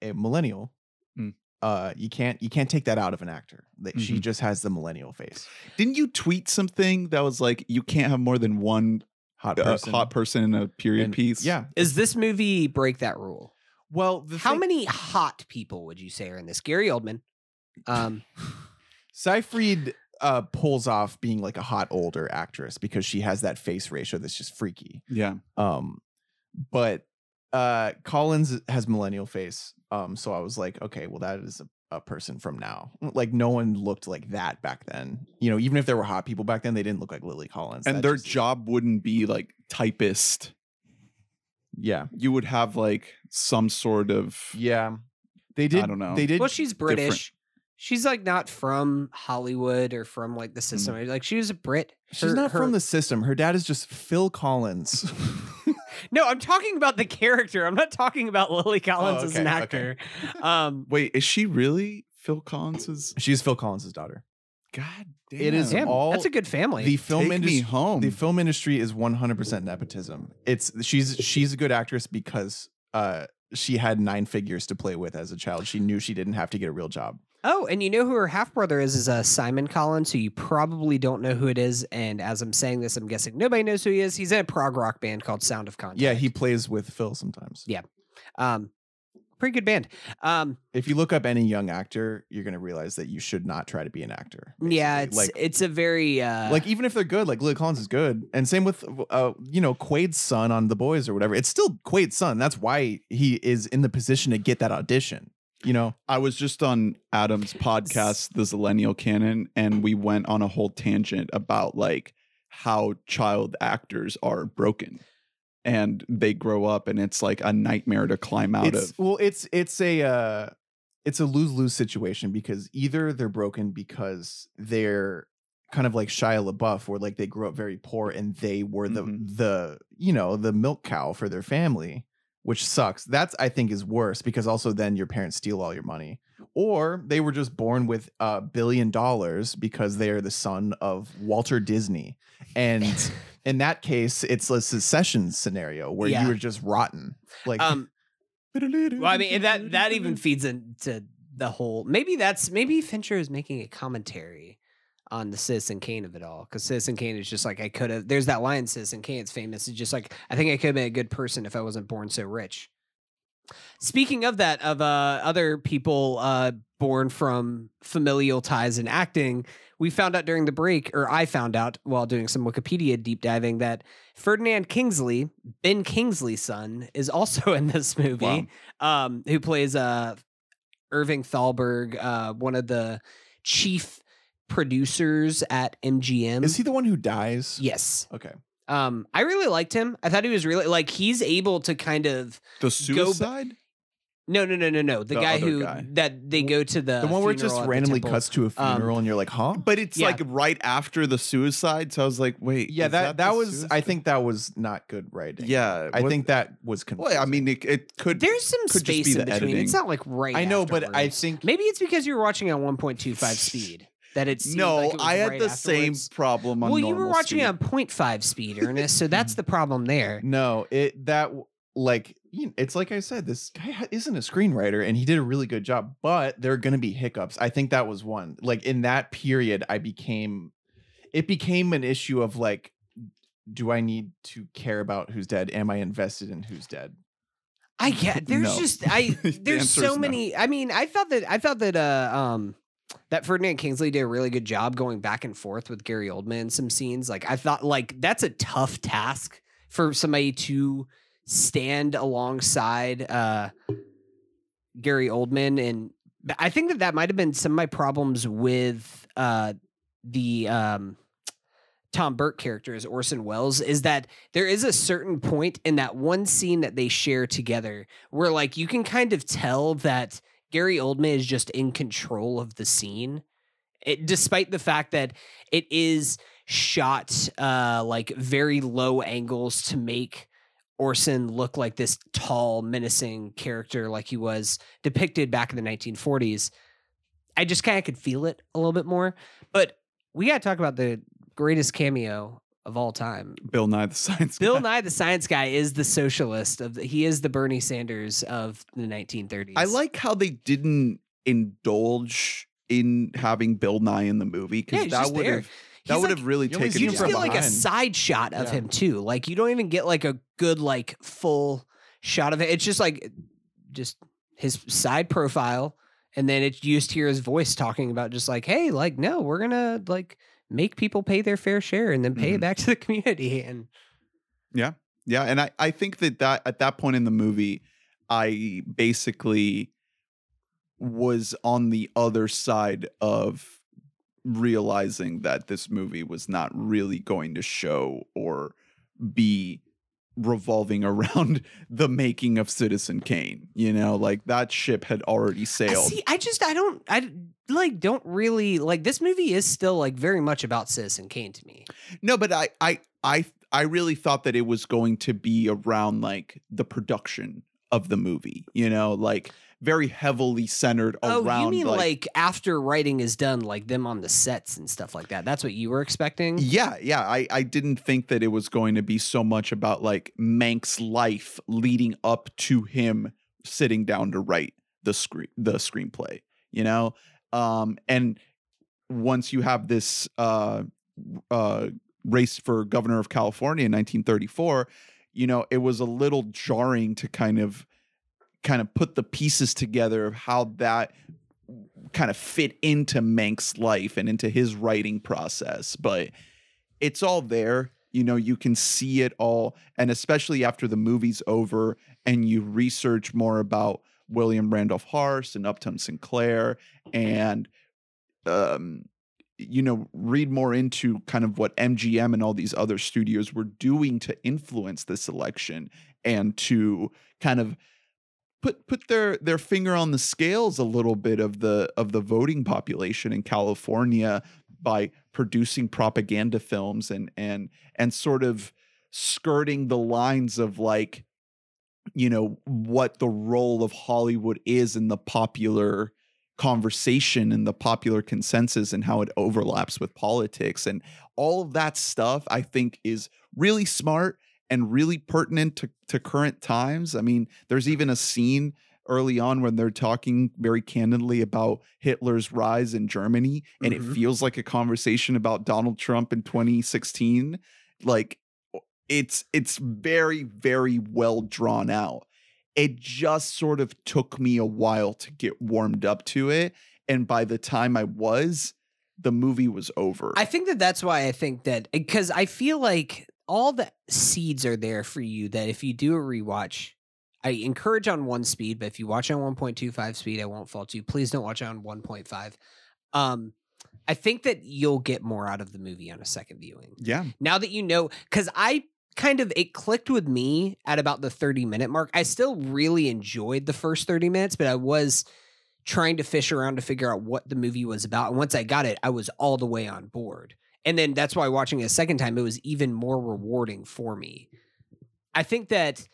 [SPEAKER 3] a millennial.
[SPEAKER 1] Mm.
[SPEAKER 3] Uh, you can't you can't take that out of an actor. That she
[SPEAKER 1] Mhm.
[SPEAKER 3] just has the millennial face.
[SPEAKER 1] Didn't you tweet something that was like you can't have more than one
[SPEAKER 3] Hot
[SPEAKER 1] uh,
[SPEAKER 3] person.
[SPEAKER 1] hot person in a period
[SPEAKER 3] And-
[SPEAKER 1] piece?
[SPEAKER 3] Yeah.
[SPEAKER 2] Is this movie break that rule?
[SPEAKER 3] Well, the
[SPEAKER 2] How
[SPEAKER 3] thing-
[SPEAKER 2] many hot people would you say are in this? Gary Oldman. Um,
[SPEAKER 3] Seyfried uh pulls off being like a hot older actress because she has that face ratio that's just freaky.
[SPEAKER 1] Yeah.
[SPEAKER 3] Um, but uh, Collins has millennial face. Um, so I was like, okay, well, that is a, a person from now. Like, no one looked like that back then. You know, even if there were hot people back then, they didn't look like Lily Collins.
[SPEAKER 1] And
[SPEAKER 3] That
[SPEAKER 1] their
[SPEAKER 3] just-
[SPEAKER 1] job wouldn't be like typist.
[SPEAKER 3] yeah,
[SPEAKER 1] You would have like some sort of
[SPEAKER 3] yeah. They did.
[SPEAKER 1] I don't know.
[SPEAKER 3] They did.
[SPEAKER 2] well, she's British. She's like not from Hollywood or from like the system. Like she was a Brit.
[SPEAKER 3] she's not
[SPEAKER 2] her-
[SPEAKER 3] from the system. Her dad is just Phil Collins.
[SPEAKER 2] No, I'm talking about the character. I'm not talking about Lily Collins as an
[SPEAKER 3] okay,
[SPEAKER 2] actor. Um,
[SPEAKER 1] Wait, is she really Phil Collins's
[SPEAKER 3] she's Phil Collins's daughter.
[SPEAKER 1] God damn.
[SPEAKER 3] It is
[SPEAKER 2] damn,
[SPEAKER 3] all
[SPEAKER 2] that's a good family.
[SPEAKER 3] The film
[SPEAKER 1] Take
[SPEAKER 3] industry.
[SPEAKER 1] home.
[SPEAKER 3] The film industry is 100% nepotism. It's she's she's a good actress because uh she had nine figures to play with as a child. She knew she didn't have to get a real job.
[SPEAKER 2] Oh, and you know who her half brother is? Is uh, Simon Collins, who you probably don't know who it is. And as I'm saying this, I'm guessing nobody knows who he is. He's in a prog rock band called Sound of Contact.
[SPEAKER 3] Yeah, he plays with Phil sometimes.
[SPEAKER 2] Yeah. um, pretty good band. Um,
[SPEAKER 3] If you look up any young actor, you're gonna realize that you should not try to be an actor.
[SPEAKER 2] yeah, it's
[SPEAKER 3] like
[SPEAKER 2] it's a very uh,
[SPEAKER 3] like even if they're good, like Lily Collins is good, and same with uh you know Quaid's son on The Boys or whatever. It's still Quaid's son. That's why he is in the position to get that audition. You know,
[SPEAKER 1] I was just on Adam's podcast, The Zillennial Canon, and we went on a whole tangent about like how child actors are broken and they grow up and it's like a nightmare to climb out
[SPEAKER 3] it's
[SPEAKER 1] of.
[SPEAKER 3] well it's it's a uh it's a lose-lose situation because either they're broken because they're kind of like Shia LaBeouf where like they grew up very poor and they were the
[SPEAKER 1] Mhm.
[SPEAKER 3] the you know the milk cow for their family which sucks that's I think is worse because also then your parents steal all your money or they were just born with a billion dollars because they are the son of Walter Disney and in that case it's a Succession scenario where
[SPEAKER 2] Yeah.
[SPEAKER 3] you were just rotten like
[SPEAKER 2] um, well, I mean that that even feeds into the whole. Maybe that's maybe Fincher is making a commentary on the Citizen Kane of it all because Citizen Kane is just like I could have. There's that line in Citizen Kane. It's famous. It's just like I think I could have been a good person if I wasn't born so rich. Speaking of that, of uh, other people uh, born from familial ties in acting, we found out during the break, or I found out while doing some Wikipedia deep diving, that Ferdinand Kingsley, Ben Kingsley's son, is also in this movie. Um, who plays uh, Irving Thalberg, uh, one of the chief producers at MGM.
[SPEAKER 3] Is he the one who dies?
[SPEAKER 2] Yes.
[SPEAKER 3] Okay.
[SPEAKER 2] Um, I really liked him. I thought he was really like he's able to kind of
[SPEAKER 1] The
[SPEAKER 2] Go
[SPEAKER 1] suicide?
[SPEAKER 2] No, no, no, no, no. The,
[SPEAKER 1] The
[SPEAKER 2] guy who
[SPEAKER 1] guy.
[SPEAKER 2] that they go to the
[SPEAKER 3] the one where it just randomly cuts to a
[SPEAKER 2] Um,
[SPEAKER 3] funeral and you're like, huh?
[SPEAKER 1] But it's
[SPEAKER 2] Yeah.
[SPEAKER 1] like right after the suicide. So I was like, wait.
[SPEAKER 3] Yeah,
[SPEAKER 1] is
[SPEAKER 3] that that,
[SPEAKER 1] the
[SPEAKER 3] was. I think that was not good writing.
[SPEAKER 1] Yeah,
[SPEAKER 3] I
[SPEAKER 1] what-
[SPEAKER 3] think that was confusing.
[SPEAKER 1] Well, I mean, it, it could.
[SPEAKER 2] There's some
[SPEAKER 1] could just be
[SPEAKER 2] space in between.
[SPEAKER 1] editing.
[SPEAKER 2] It's not like right.
[SPEAKER 3] I know, but I
[SPEAKER 2] afterwards.
[SPEAKER 3] think
[SPEAKER 2] maybe it's because you were watching at 1.25 speed that it seemed
[SPEAKER 1] no,
[SPEAKER 2] like it was
[SPEAKER 1] I had
[SPEAKER 2] right
[SPEAKER 1] the same problem on
[SPEAKER 2] Well, you were watching
[SPEAKER 1] speed.
[SPEAKER 2] on 0.5 speed, Ernest. So that's the problem there.
[SPEAKER 3] no, it that like it's like I said, this guy isn't a screenwriter, and he did a really good job. But there are going to be hiccups. I think that was one. Like in that period, I became, it became an issue of like, do I need to care about who's dead? Am I invested in who's dead?
[SPEAKER 2] I get there's
[SPEAKER 1] No.
[SPEAKER 2] just I there's
[SPEAKER 1] answer
[SPEAKER 2] so
[SPEAKER 1] is no.
[SPEAKER 2] many. I mean, I thought that I thought that uh um that Ferdinand Kingsley did a really good job going back and forth with Gary Oldman in some scenes. Like I thought like that's a tough task for somebody to stand alongside uh Gary Oldman and I think that that might have been some of my problems with uh the um Tom Burke character as Orson Welles is that there is a certain point in that one scene that they share together where like you can kind of tell that Gary Oldman is just in control of the scene. It, despite the fact that it is shot uh like very low angles to make Orson look like this tall menacing character like he was depicted back in the 1940s. I just kind of could feel it a little bit more. But we got to talk about the greatest cameo of all time.
[SPEAKER 1] Bill Nye the Science.
[SPEAKER 2] Bill
[SPEAKER 1] Guy.
[SPEAKER 2] Nye the Science Guy is the socialist of the, he is the Bernie Sanders of the 1930s.
[SPEAKER 1] I like how they didn't indulge in having Bill Nye in the movie because
[SPEAKER 2] he's
[SPEAKER 1] that would have that
[SPEAKER 2] He's
[SPEAKER 1] would
[SPEAKER 2] like-
[SPEAKER 1] have really
[SPEAKER 3] you
[SPEAKER 1] taken
[SPEAKER 2] you
[SPEAKER 3] him
[SPEAKER 2] just
[SPEAKER 3] from
[SPEAKER 2] get
[SPEAKER 1] out.
[SPEAKER 2] like a
[SPEAKER 3] behind.
[SPEAKER 2] side shot of
[SPEAKER 3] Yeah.
[SPEAKER 2] him too. Like you don't even get like a good like full shot of it. It's just like just his side profile, and then it's you just hear his voice talking about just like, hey, like no, we're gonna like make people pay their fair share and then pay it
[SPEAKER 1] Mhm.
[SPEAKER 2] back to the community. And
[SPEAKER 1] yeah Yeah, and I I think that that at that point in the movie, I basically was on the other side of realizing that this movie was not really going to show or be revolving around the making of Citizen Kane. You know, like that ship had already
[SPEAKER 2] I
[SPEAKER 1] sailed.
[SPEAKER 2] see. I just I don't I like don't really like this movie is still like very much about Citizen Kane to me.
[SPEAKER 1] No, but I I I I really thought that it was going to be around like the production of the movie, you know, like very heavily centered
[SPEAKER 2] Oh,
[SPEAKER 1] around Oh,
[SPEAKER 2] you mean like,
[SPEAKER 1] like,
[SPEAKER 2] after writing is done, like them on the sets and stuff like that? That's what you were expecting.
[SPEAKER 1] yeah, yeah. I, I didn't think that it was going to be so much about like Mank's life leading up to him sitting down to write the screen the screenplay, you know? Um and once you have this uh uh race for governor of California in 1934, you know, it was a little jarring to kind of kind of put the pieces together of how that kind of fit into Mank's life and into his writing process. But it's all there. You know, you can see it all. And especially after the movie's over and you research more about William Randolph Hearst and Upton Sinclair and um you know read more into kind of what MGM and all these other studios were doing to influence this election and to kind of put put their their finger on the scales a little bit of the of the voting population in California by producing propaganda films and and and sort of skirting the lines of like you know what the role of Hollywood is in the popular conversation and the popular consensus and how it overlaps with politics. And all of that stuff I think is really smart and really pertinent to, to current times. I mean, there's even a scene early on when they're talking very candidly about Hitler's rise in Germany, and
[SPEAKER 2] Mhm.
[SPEAKER 1] it feels like a conversation about Donald Trump in 2016. Like it's it's very, very well drawn out. It just sort of took me a while to get warmed up to it. And by the time I was, the movie was over.
[SPEAKER 2] I think that that's why I think that because I feel like all the seeds are there for you that if you do a rewatch, I encourage on one speed, but if you watch on 1.25 speed, I won't fault you. Please don't watch on 1.5. Um, I think that you'll get more out of the movie on a second viewing.
[SPEAKER 1] yeah.
[SPEAKER 2] Now that you know, because I kind of it clicked with me at about the 30 minute mark. I still really enjoyed the first 30 minutes, but I was trying to fish around to figure out what the movie was about. And once I got it, I was all the way on board. And then that's why watching it a second time, it was even more rewarding for me. I think that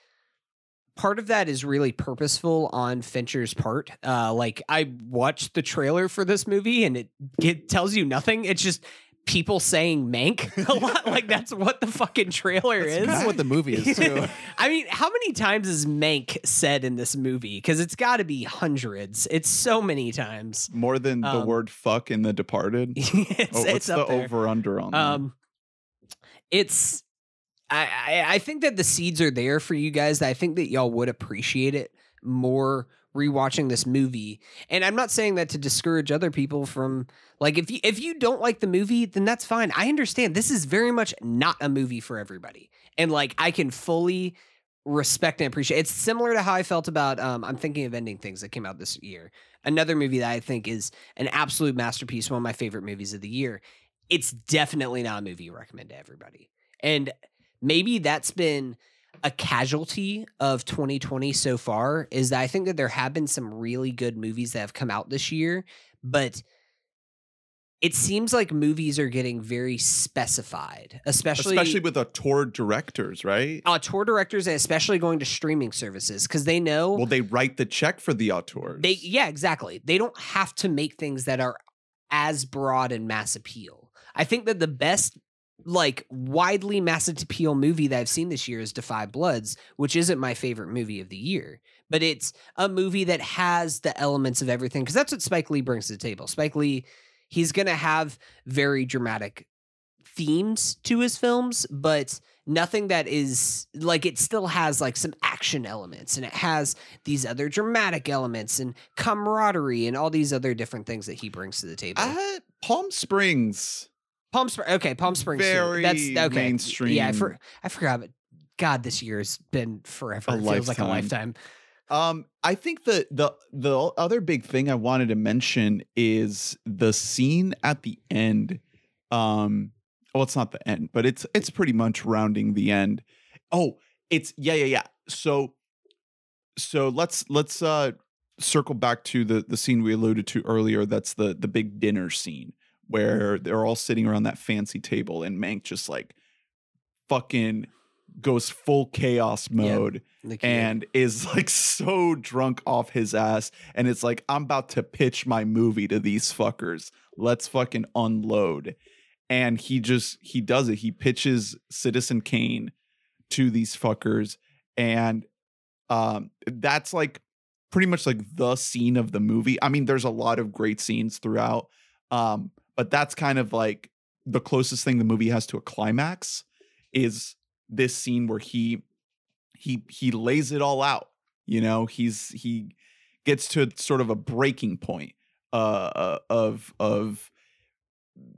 [SPEAKER 2] part of that is really purposeful on Fincher's part. Uh, like I watched the trailer for this movie and it, it tells you nothing. It's just people saying Mank a lot. like that's what the fucking trailer
[SPEAKER 3] That's
[SPEAKER 2] is.
[SPEAKER 3] of what the movie is too.
[SPEAKER 2] I mean, how many times is Mank said in this movie? Because it's got to be hundreds. It's so many times.
[SPEAKER 1] More than the
[SPEAKER 2] Um,
[SPEAKER 1] word fuck in The Departed.
[SPEAKER 2] it's
[SPEAKER 1] oh,
[SPEAKER 2] it's
[SPEAKER 1] what's the over under on that?
[SPEAKER 2] Um, it's I, I I think that the seeds are there for you guys. I think that y'all would appreciate it more rewatching this movie. And I'm not saying that to discourage other people from like if you if you don't like the movie, then that's fine. I understand. This is very much not a movie for everybody. And like I can fully respect and appreciate. It's similar to how I felt about um I'm thinking of ending things that came out this year. Another movie that I think is an absolute masterpiece, one of my favorite movies of the year. It's definitely not a movie you recommend to everybody. And maybe that's been a casualty of 2020 so far is that I think that there have been some really good movies that have come out this year, but it seems like movies are getting very specified, especially
[SPEAKER 1] Especially with auteur directors, right?
[SPEAKER 2] auteur directors and especially going to streaming services because they know
[SPEAKER 1] Well, they write the check for the auteurs.
[SPEAKER 2] they yeah exactly they don't have to make things that are as broad and mass appeal. I think that the best like widely mass appeal movie that I've seen this year is Da 5 Bloods, which isn't my favorite movie of the year, but it's a movie that has the elements of everything because that's what Spike Lee brings to the table. Spike Lee, he's going to have very dramatic themes to his films, but nothing that is like it still has like some action elements and it has these other dramatic elements and camaraderie and all these other different things that he brings to the table.
[SPEAKER 1] Uh, Palm Springs.
[SPEAKER 2] Palm Springs. Okay, Palm Springs.
[SPEAKER 1] Very
[SPEAKER 2] That's okay. Yeah, I,
[SPEAKER 1] mainstream.
[SPEAKER 2] for, I forgot. But God, this year has been forever.
[SPEAKER 1] A
[SPEAKER 2] it feels like a
[SPEAKER 1] lifetime.
[SPEAKER 2] lifetime.
[SPEAKER 1] Um, I think the the the other big thing I wanted to mention is the scene at the end. Um, well, it's not the end, but it's it's pretty much rounding the end. Oh, it's yeah, yeah, yeah. So, so let's let's uh circle back to the the scene we alluded to earlier. That's the the big dinner scene where they're all sitting around that fancy table, and Mank just like fucking goes full chaos mode
[SPEAKER 2] Like,
[SPEAKER 1] and is like so drunk off his ass and it's like i'm about to pitch my movie to these fuckers. Let's fucking unload. And he just he does it. He pitches citizen kane to these fuckers and um that's like pretty much like the scene of the movie. I mean there's a lot of great scenes throughout um but that's kind of like the closest thing the movie has to a climax is this scene where he he he lays it all out you know? He's he gets to sort of a breaking point uh uh, of of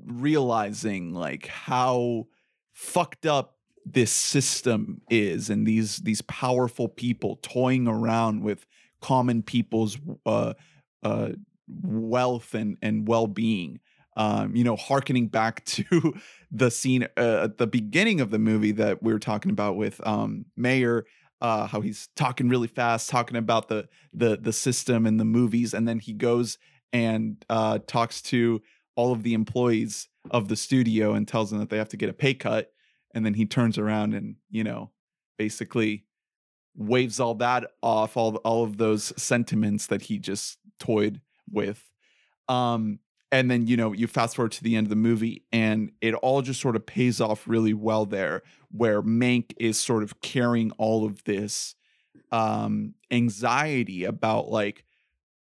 [SPEAKER 1] realizing like how fucked up this system is and these these powerful people toying around with common people's uh uh wealth and and well-being um you know harkening back to the scene uh, at the beginning of the movie that we were talking about with um Mayer uh how he's talking really fast talking about the the the system and the movies and then he goes and uh talks to all of the employees of the studio and tells them that they have to get a pay cut and then he turns around and you know basically waves all that off all all of those sentiments that he just toyed with. Um and then you know you fast forward to the end of the movie and it all just sort of pays off really well there where mank is sort of carrying all of this um anxiety about like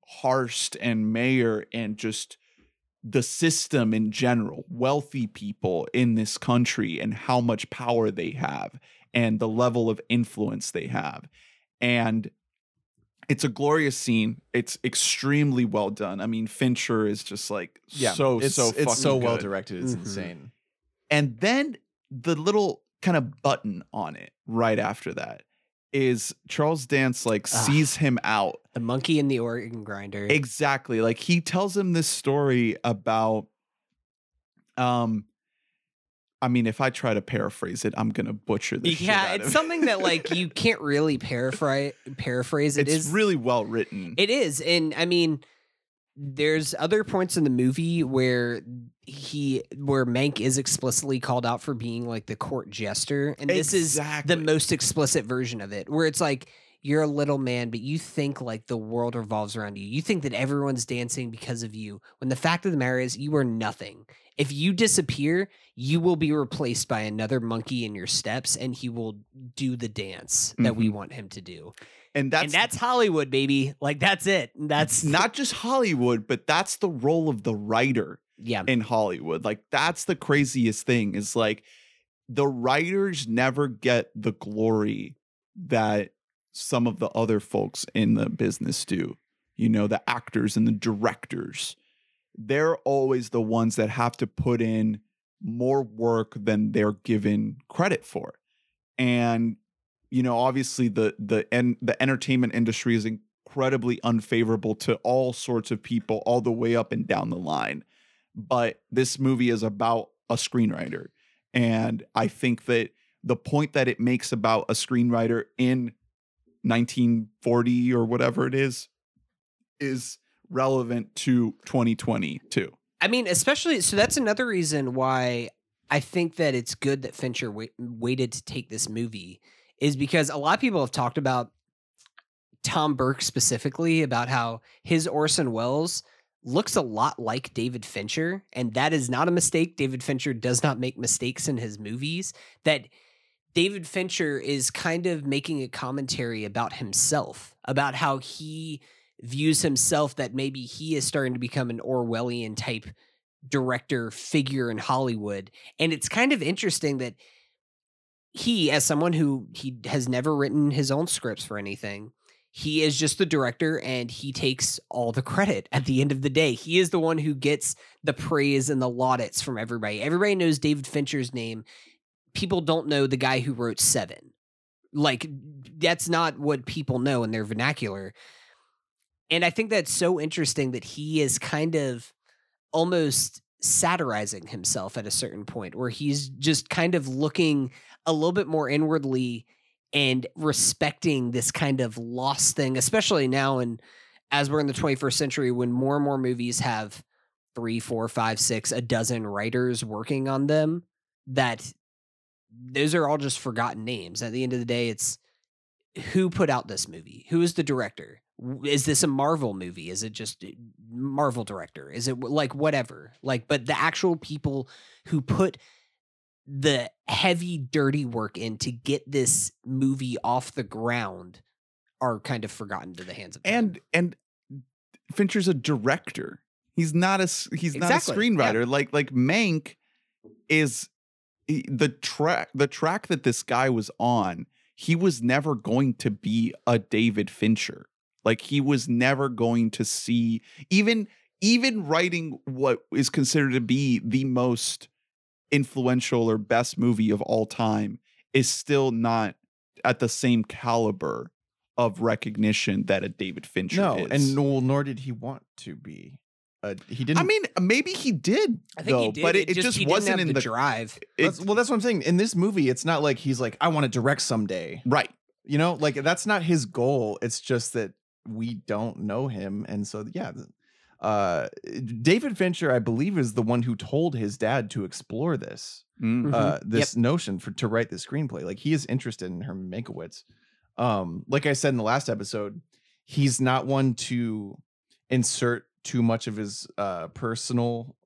[SPEAKER 1] Hearst and Mayer and just the system in general, wealthy people in this country and how much power they have and the level of influence they have. And it's a glorious scene. It's extremely well done. I mean, Fincher is just like so
[SPEAKER 3] it's,
[SPEAKER 1] so
[SPEAKER 3] it's
[SPEAKER 1] fucking
[SPEAKER 3] so well
[SPEAKER 1] good.
[SPEAKER 3] directed. It's
[SPEAKER 2] Mhm.
[SPEAKER 3] insane.
[SPEAKER 1] And then the little kind of button on it right after that is Charles Dance like
[SPEAKER 2] Ah.
[SPEAKER 1] sees him out
[SPEAKER 2] The monkey and the organ grinder.
[SPEAKER 1] Exactly. Like he tells him this story about um I mean, if I try to paraphrase it, I'm gonna butcher this. shit
[SPEAKER 2] yeah, it's something that like you can't really paraphrase paraphrase. It
[SPEAKER 1] it's
[SPEAKER 2] is
[SPEAKER 1] really well written.
[SPEAKER 2] It is, and I mean, there's other points in the movie where he where Mank is explicitly called out for being like the court jester, and this is the most explicit version of it, where it's like you're a little man, but you think like the world revolves around you. You think that everyone's dancing because of you, when the fact of the matter is you are nothing. If you disappear, you will be replaced by another monkey in your steps, and he will do the dance that we
[SPEAKER 1] Mhm.
[SPEAKER 2] want him to do.
[SPEAKER 1] and that's
[SPEAKER 2] and that's Hollywood, baby. Like that's it. That's
[SPEAKER 1] not just Hollywood, but that's the role of the writer
[SPEAKER 2] yeah.
[SPEAKER 1] in Hollywood. Like that's the craziest thing is like the writers never get the glory that some of the other folks in the business do. You know, the actors and the directors. They're always the ones that have to put in more work than they're given credit for. And you know, obviously the the and the entertainment industry is incredibly unfavorable to all sorts of people all the way up and down the line but this movie is about a screenwriter. And I think that the point that it makes about a screenwriter in 1940 or whatever it is is relevant to 2020 too.
[SPEAKER 2] I mean, especially so that's another reason why I think that it's good that Fincher wait, waited to take this movie is because a lot of people have talked about Tom Burke specifically about how his Orson Welles looks a lot like David Fincher and that is not a mistake. David Fincher does not make mistakes in his movies that David Fincher is kind of making a commentary about himself, about how he views himself that maybe he is starting to become an Orwellian type director figure in Hollywood. And it's kind of interesting that he, as someone who he has never written his own scripts for anything, he is just the director and he takes all the credit at the end of the day. He is the one who gets the praise and the laudits from everybody. Everybody knows David Fincher's name. People don't know the guy who wrote Seven. Like, that's not what people know in their vernacular. And I think that's so interesting that he is kind of almost satirizing himself at a certain point where he's just kind of looking a little bit more inwardly and respecting this kind of lost thing, especially now and as we're in the 21st century when more and more movies have three, four, five, six, a dozen writers working on them, that those are all just forgotten names. At the end of the day, it's who put out this movie? Who is the director? Is this a Marvel movie? Is it just uh, Marvel director? Is it like whatever? Like, but the actual people who put the heavy, dirty work in to get this movie off the ground are kind of forgotten to the hands of.
[SPEAKER 1] And and Fincher's a director. He's not a he's not
[SPEAKER 2] Exactly,
[SPEAKER 1] a screenwriter. Like like Mank is the track the track that this guy was on. He was never going to be a David Fincher. Like he was never going to see even even writing what is considered to be the most influential or best movie of all time is still not at the same caliber of recognition that a David Fincher
[SPEAKER 3] No,
[SPEAKER 1] is.
[SPEAKER 3] and nor, nor did he want to be. Uh, he didn't.
[SPEAKER 1] I mean, maybe he did,
[SPEAKER 2] I think
[SPEAKER 1] though,
[SPEAKER 2] he did,
[SPEAKER 1] but it, it just,
[SPEAKER 2] he didn't
[SPEAKER 1] wasn't
[SPEAKER 2] have
[SPEAKER 1] in
[SPEAKER 2] the,
[SPEAKER 1] the,
[SPEAKER 2] drive.
[SPEAKER 3] that's, well, that's what I'm saying. In this movie, it's not like he's like, I want to direct someday.
[SPEAKER 1] right.
[SPEAKER 3] You know, like that's not his goal. It's just that we don't know him, and so yeah. Uh, David Fincher, I believe, is the one who told his dad to explore this.
[SPEAKER 1] Mm.
[SPEAKER 2] Mhm.
[SPEAKER 3] uh this notion for to write the screenplay like he is interested in Herman Mankiewicz um like i said in the last episode he's not one to insert too much of his uh personal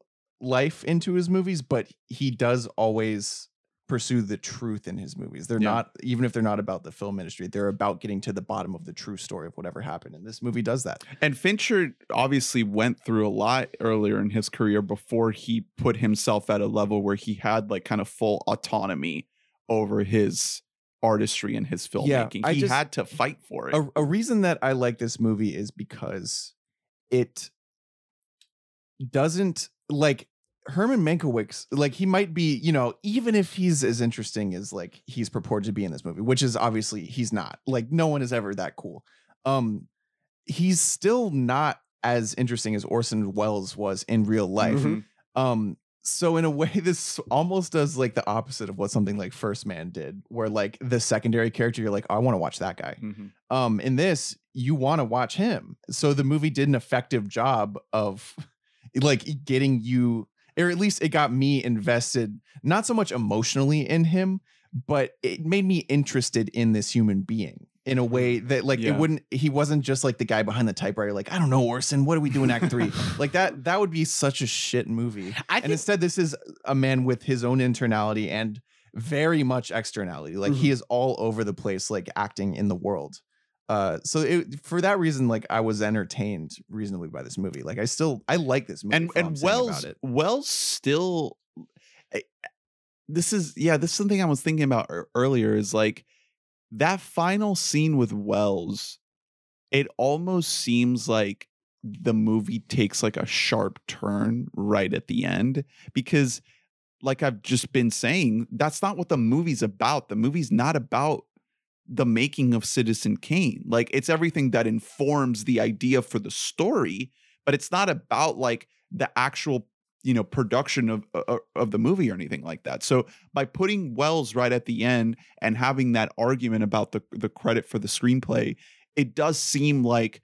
[SPEAKER 3] life into his movies but he does always pursue the truth in his movies they're
[SPEAKER 1] Yeah.
[SPEAKER 3] not even if they're not about the film industry they're about getting to the bottom of the true story of whatever happened and this movie does that
[SPEAKER 1] And Fincher obviously went through a lot earlier in his career before he put himself at a level where he had like kind of full autonomy over his artistry and his filmmaking.
[SPEAKER 3] I
[SPEAKER 1] he
[SPEAKER 3] just-
[SPEAKER 1] had to fight for it.
[SPEAKER 3] a, a reason that I like this movie is because it doesn't like Herman Mankiewicz. Like he might be, you know, even if he's as interesting as like he's purported to be in this movie, which is obviously he's not. Like no one is ever that cool. Um, he's still not as interesting as Orson Welles was in real life.
[SPEAKER 1] Mhm.
[SPEAKER 3] Um, so in a way this almost does like the opposite of what something like first man did where like the secondary character you're like oh, i want to watch that guy um in this you want to watch him so the movie did an effective job of like getting you or at least it got me invested not so much emotionally in him but it made me interested in this human being in a mm-hmm. way that like
[SPEAKER 1] Yeah.
[SPEAKER 3] it wouldn't he wasn't just like the guy behind the typewriter like i don't know orson what do we do in act three? Like that that would be such a shit movie
[SPEAKER 2] I
[SPEAKER 3] and
[SPEAKER 2] think
[SPEAKER 3] instead this is a man with his own internality and very much externality like he mm-hmm. is all over the place like acting in the world uh so it, for that reason like i was entertained reasonably by this movie. Like i still i like this movie
[SPEAKER 1] and
[SPEAKER 3] for all I'm
[SPEAKER 1] and
[SPEAKER 3] Welles
[SPEAKER 1] Welles still I- this is yeah this is something I was thinking about earlier is like that final scene with Welles it almost seems like the movie takes like a sharp turn right at the end because like I've just been saying that's not what the movie's about. The movie's not about the making of Citizen Kane. Like it's everything that informs the idea for the story but it's not about like the actual you know production of of, of the movie or anything like that. So by putting welles right at the end and having that argument about the the credit for the screenplay it does seem like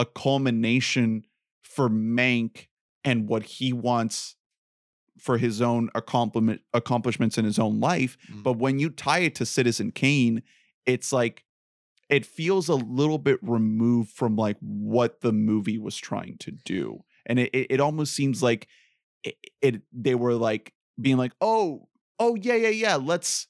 [SPEAKER 1] a culmination for mank and what he wants for his own accomplishment accomplishments in his own life.
[SPEAKER 3] Mm.
[SPEAKER 1] but when you tie it to citizen kane it's like it feels a little bit removed from like what the movie was trying to do and it it, it almost seems like it, it they were like being like oh oh yeah yeah yeah let's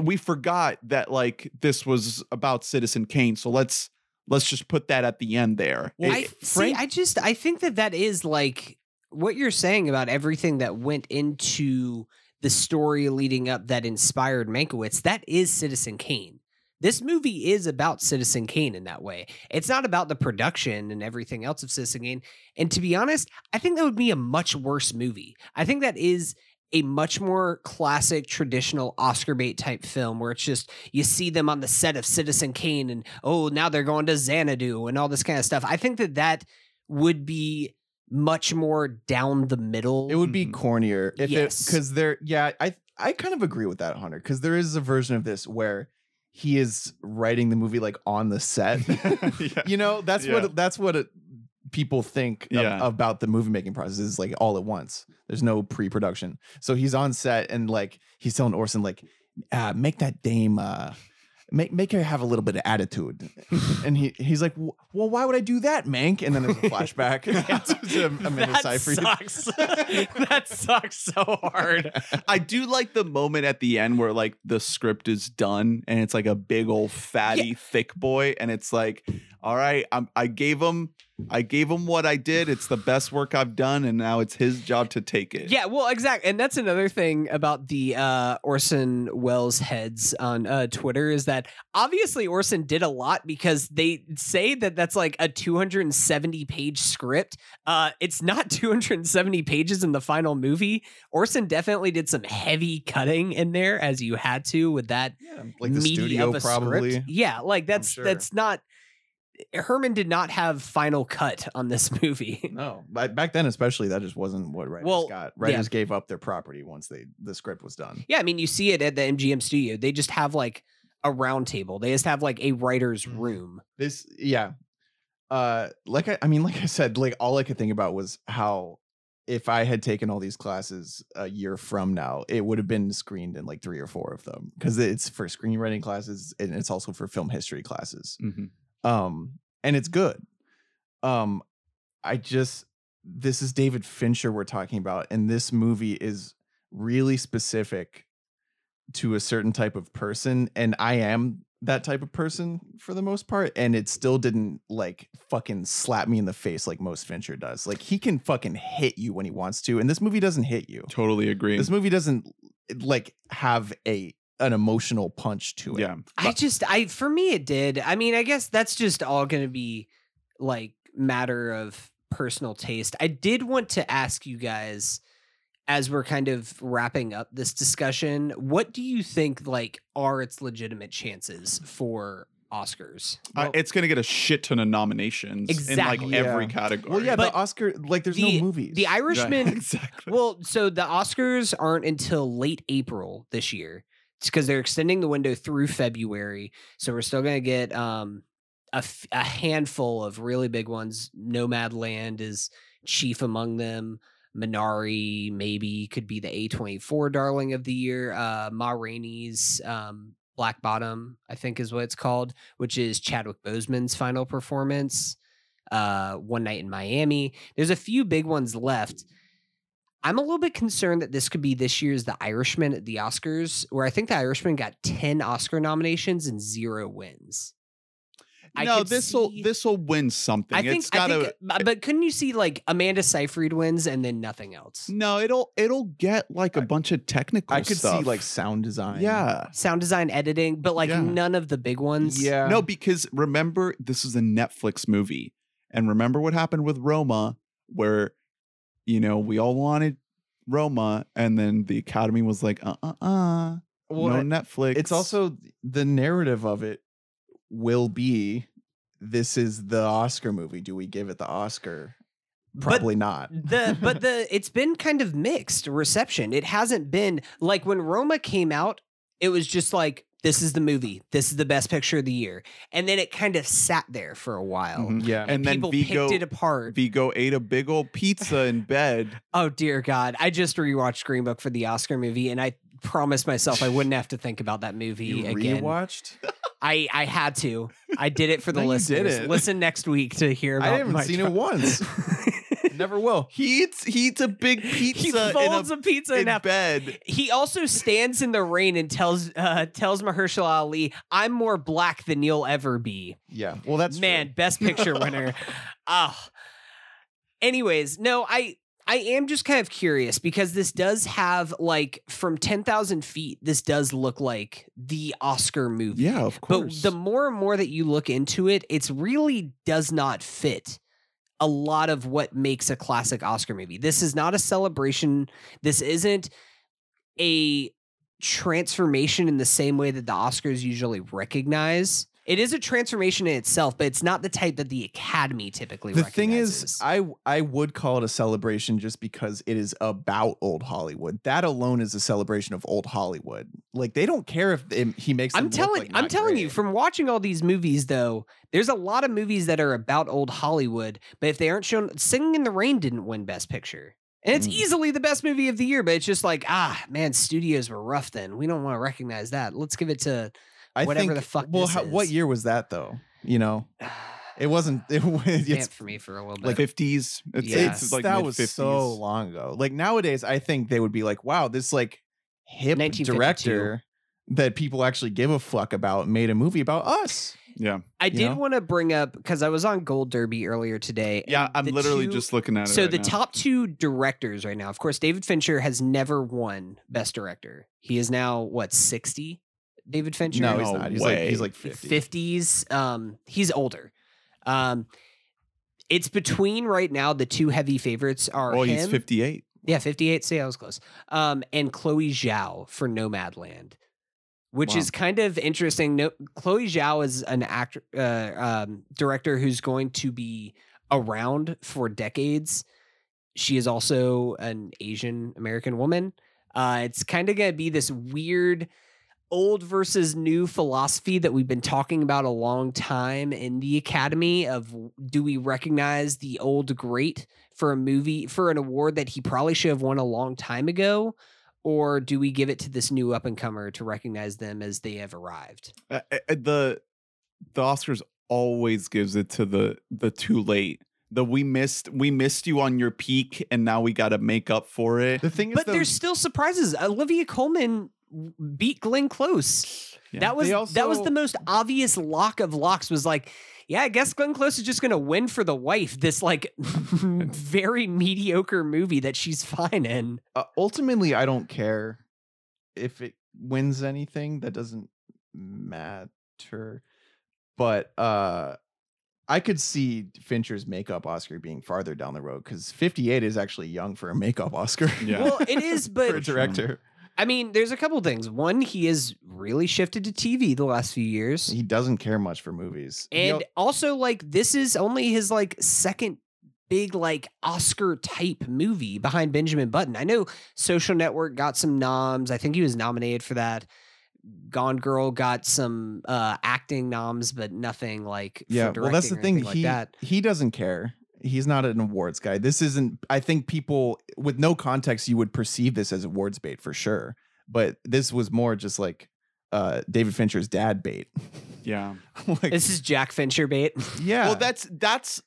[SPEAKER 1] we forgot that like this was about citizen kane so let's let's just put that at the end there
[SPEAKER 3] Well,
[SPEAKER 1] It-
[SPEAKER 2] I
[SPEAKER 1] it-
[SPEAKER 2] see. I just I think that that is like what you're saying about everything that went into the story leading up that inspired Mankiewicz. That is Citizen Kane. This movie is about Citizen Kane in that way. It's not about the production and everything else of Citizen Kane. And to be honest, I think that would be a much worse movie. I think that is a much more classic, traditional Oscar bait type film where it's just you see them on the set of Citizen Kane and oh, now they're going to Xanadu and all this kind of stuff. I think that that would be much more down the middle.
[SPEAKER 3] It would be
[SPEAKER 1] Mhm.
[SPEAKER 3] cornier if
[SPEAKER 2] Yes.
[SPEAKER 3] it because there. Yeah, I I kind of agree with that, Hunter. Because there is a version of this where he is writing the movie like on the set.
[SPEAKER 1] Yeah.
[SPEAKER 3] you know, that's
[SPEAKER 1] Yeah.
[SPEAKER 3] what that's what it, people think of- about the movie making process is like all at once. There's no pre-production. So he's on set and like he's telling Orson like, uh, make that dame. Uh, Make, make her have a little bit of attitude, and he he's like, well, why would I do that, Mank? And then there's a flashback to Amanda
[SPEAKER 2] that
[SPEAKER 3] Seyfried.
[SPEAKER 2] sucks. that sucks so hard.
[SPEAKER 1] I do like the moment at the end where like the script is done and it's like a big old fatty thick boy and it's like all right I'm, I gave him I gave him what I did it's the best work I've done and now it's his job to take it
[SPEAKER 2] Yeah, well, exactly, and that's another thing about the uh, Orson Welles heads on uh, Twitter is that obviously Orson did a lot because they say that that's like a 270 page script. Uh, it's not 270 pages in the final movie. Orson definitely did some heavy cutting in there, as you had to with that
[SPEAKER 3] Yeah, like studio
[SPEAKER 2] of a
[SPEAKER 3] probably.
[SPEAKER 2] script. Yeah, like that's
[SPEAKER 3] sure.
[SPEAKER 2] that's not. Herman did not have final cut on this movie.
[SPEAKER 3] No, but back then especially that just wasn't what writers
[SPEAKER 2] Well,
[SPEAKER 3] got.
[SPEAKER 2] yeah.
[SPEAKER 3] Writers gave up their property once they the script was done.
[SPEAKER 2] Yeah, I mean, you see it at the MGM studio. They just have like a round table. They just have like a writer's
[SPEAKER 3] Mhm.
[SPEAKER 2] room.
[SPEAKER 3] This yeah. Uh like I, I mean like I said like all I could think about was how if I had taken all these classes a year from now, it would have been screened in like three or four of them because it's for screenwriting classes and it's also for film history classes.
[SPEAKER 1] Mhm.
[SPEAKER 3] Um and it's good. Um i just this is david fincher we're talking about and this movie is really specific to a certain type of person and i am that type of person for the most part and it still didn't like fucking slap me in the face like most fincher does. Like he can fucking hit you when he wants to and this movie doesn't hit you.
[SPEAKER 1] Totally agree.
[SPEAKER 3] this movie doesn't like have a an emotional punch to it
[SPEAKER 1] yeah
[SPEAKER 2] I just, I for me, it did. I mean, I guess that's just all going to be like matter of personal taste. I did want to ask you guys as we're kind of wrapping up this discussion, what do you think like are its legitimate chances for Oscars.
[SPEAKER 1] Uh, it's gonna get a shit ton of nominations in
[SPEAKER 2] Exactly.
[SPEAKER 1] like every category.
[SPEAKER 3] Well, yeah,
[SPEAKER 2] But
[SPEAKER 3] the Oscar like there's
[SPEAKER 2] the-
[SPEAKER 3] no movies.
[SPEAKER 2] the
[SPEAKER 1] Yeah,
[SPEAKER 2] Irishman.
[SPEAKER 1] exactly.
[SPEAKER 2] Well, so the Oscars aren't until late April this year. Because they're extending the window through February. So we're still going to get um, a, f- a handful of really big ones. Nomadland is chief among them. Minari maybe could be the A24 darling of the year. Uh, Ma Rainey's um, Black Bottom, I think is what it's called, which is Chadwick Boseman's final performance. Uh, One Night in Miami. There's a few big ones left. I'm a little bit concerned that this could be this year's The Irishman at the Oscars, where I think The Irishman got 10 Oscar nominations and zero wins. I
[SPEAKER 1] no, this will this will win something.
[SPEAKER 2] I think,
[SPEAKER 1] it's
[SPEAKER 2] I
[SPEAKER 1] gotta.
[SPEAKER 2] think, but- but couldn't you see like Amanda Seyfried wins and then nothing else?
[SPEAKER 1] no, it'll it'll get like a
[SPEAKER 3] I-
[SPEAKER 1] bunch of technical.
[SPEAKER 3] I could see like sound design.
[SPEAKER 1] yeah.
[SPEAKER 2] Sound design, editing, but like
[SPEAKER 1] Yeah.
[SPEAKER 2] none of the big ones.
[SPEAKER 3] Yeah.
[SPEAKER 1] No, because remember this is a Netflix movie, and remember what happened with Roma, where you know we all wanted Roma, and then the Academy was like, uh, uh, uh,
[SPEAKER 3] Well,
[SPEAKER 1] no Netflix.
[SPEAKER 3] it's also the narrative of it will be this is the Oscar movie. Do we give it the Oscar?
[SPEAKER 2] But
[SPEAKER 3] Probably not.
[SPEAKER 2] the but the it's been kind of mixed reception. It hasn't been like when Roma came out, it was just like this is the movie. This is the best picture of the year. And then it kind of sat there for a while.
[SPEAKER 1] Mhm.
[SPEAKER 3] yeah.
[SPEAKER 1] and then
[SPEAKER 2] People
[SPEAKER 1] Viggo
[SPEAKER 2] picked it apart.
[SPEAKER 1] Viggo ate a big old pizza in bed.
[SPEAKER 2] oh dear God. I just rewatched Green Book for the Oscar movie and I promised myself I wouldn't have to think about that movie
[SPEAKER 3] you
[SPEAKER 2] again.
[SPEAKER 3] rewatched?
[SPEAKER 2] I, I had to. I did it for the
[SPEAKER 3] No, you
[SPEAKER 2] listeners.
[SPEAKER 3] didn't.
[SPEAKER 2] Listen next week to hear about it.
[SPEAKER 3] I haven't
[SPEAKER 2] my
[SPEAKER 3] seen
[SPEAKER 2] tr-
[SPEAKER 3] it once. Never will.
[SPEAKER 1] He eats he eats a big
[SPEAKER 2] he
[SPEAKER 1] pizza in,
[SPEAKER 2] folds
[SPEAKER 1] a,
[SPEAKER 2] a, pizza
[SPEAKER 1] in
[SPEAKER 2] in half.
[SPEAKER 1] bed.
[SPEAKER 2] He also stands in the rain and tells uh, tells Mahershala Ali, "I'm more black than you'll ever be."
[SPEAKER 3] Yeah. Well, that's true.
[SPEAKER 2] Man, best picture winner. Ah. Anyways, no, I I am just kind of curious because this does have like from ten thousand feet. This does look like the Oscar movie.
[SPEAKER 1] Yeah, of course.
[SPEAKER 2] But the more and more that you look into it, it's really does not fit a lot of what makes a classic Oscar movie. This is not a celebration. This isn't a transformation in the same way that the Oscars usually recognize. It is a transformation in itself, but it's not the type that the Academy typically recognizes.
[SPEAKER 3] the thing is i i would call it a celebration just because it is about old hollywood that alone is a celebration of old hollywood like they don't care if it- he makes
[SPEAKER 2] I'm telling
[SPEAKER 3] like
[SPEAKER 2] I'm telling you from watching all these movies though, there's a lot of movies that are about old Hollywood, but if they aren't shown Singing in the Rain didn't win best picture. And it's
[SPEAKER 3] Mm.
[SPEAKER 2] easily the best movie of the year, but it's just like, ah, man, studios were rough then. We don't want to recognize that. Let's give it to
[SPEAKER 3] I
[SPEAKER 2] whatever
[SPEAKER 3] think,
[SPEAKER 2] the fuck
[SPEAKER 3] well
[SPEAKER 2] this
[SPEAKER 3] how, what
[SPEAKER 2] is.
[SPEAKER 3] year was that though you know it wasn't it, was-
[SPEAKER 2] Vamp
[SPEAKER 3] it's
[SPEAKER 2] for me for a little bit.
[SPEAKER 1] like fifties. It's,
[SPEAKER 2] Yeah.
[SPEAKER 1] it's like
[SPEAKER 3] that
[SPEAKER 1] mid
[SPEAKER 3] was
[SPEAKER 1] 50s.
[SPEAKER 3] so long ago like nowadays i think they would be like wow this like hip
[SPEAKER 2] 1952.
[SPEAKER 3] director that people actually give a fuck about made a movie about us
[SPEAKER 1] Yeah,
[SPEAKER 2] I did
[SPEAKER 3] know?
[SPEAKER 2] want to bring up because I was on Gold Derby earlier today.
[SPEAKER 1] yeah. I'm literally
[SPEAKER 2] two-
[SPEAKER 1] just looking at it.
[SPEAKER 2] So
[SPEAKER 1] right
[SPEAKER 2] the
[SPEAKER 1] now.
[SPEAKER 2] top two directors right now, of course, David Fincher has never won Best Director. He is now what sixty. David Fincher.
[SPEAKER 3] no he's not he's like he's like 50
[SPEAKER 2] fifties. Um, he's older. Um, it's between right now. The two heavy favorites are
[SPEAKER 1] Oh,
[SPEAKER 2] him.
[SPEAKER 1] he's 58.
[SPEAKER 2] Yeah, fifty-eight. See, I was close. Um, and Chloe Zhao for Nomadland, which
[SPEAKER 1] Wow.
[SPEAKER 2] is kind of interesting. No, Chloe Zhao is an actor, uh, um, director who's going to be around for decades. She is also an Asian American woman. Uh, it's kind of going to be this weird old versus new philosophy that we've been talking about a long time in the academy of do we recognize the old great for a movie for an award that he probably should have won a long time ago or do we give it to this new up and comer to recognize them as they have arrived
[SPEAKER 1] Uh, uh, the the Oscars always gives it to the the too late. The we missed we missed you on your peak and now we got to make up for it.
[SPEAKER 3] the thing is
[SPEAKER 2] but
[SPEAKER 3] though,
[SPEAKER 2] there's still surprises olivia colman beat glenn close.
[SPEAKER 1] Yeah.
[SPEAKER 2] that was
[SPEAKER 3] They
[SPEAKER 2] that was the most obvious lock of locks was like yeah i guess glenn close is just gonna win for the wife this like very mediocre movie that she's fine in.
[SPEAKER 3] Uh, ultimately i don't care if it wins anything that doesn't matter. But uh i could see fincher's makeup oscar being farther down the road because 58 is actually young for a makeup oscar.
[SPEAKER 1] Yeah.
[SPEAKER 2] well it is
[SPEAKER 3] for
[SPEAKER 2] but
[SPEAKER 3] a director
[SPEAKER 2] I mean, there's a couple things. One, he has really shifted to TV the last few years.
[SPEAKER 3] He doesn't care much for movies. He
[SPEAKER 2] and
[SPEAKER 3] al-
[SPEAKER 2] also like this is only his like second big like Oscar type movie behind Benjamin Button. I know Social Network got some noms. I think he was nominated for that. Gone Girl got some uh acting noms, but nothing like for
[SPEAKER 3] yeah, well, that's the thing.
[SPEAKER 2] anything like
[SPEAKER 3] he
[SPEAKER 2] that.
[SPEAKER 3] he doesn't care. He's not an awards guy. This isn't. I think people with no context, you would perceive this as awards bait for sure. But this was more just like uh David Fincher's dad bait.
[SPEAKER 1] Yeah.
[SPEAKER 3] like,
[SPEAKER 2] This is Jack Fincher bait.
[SPEAKER 3] yeah.
[SPEAKER 1] Well, that's that's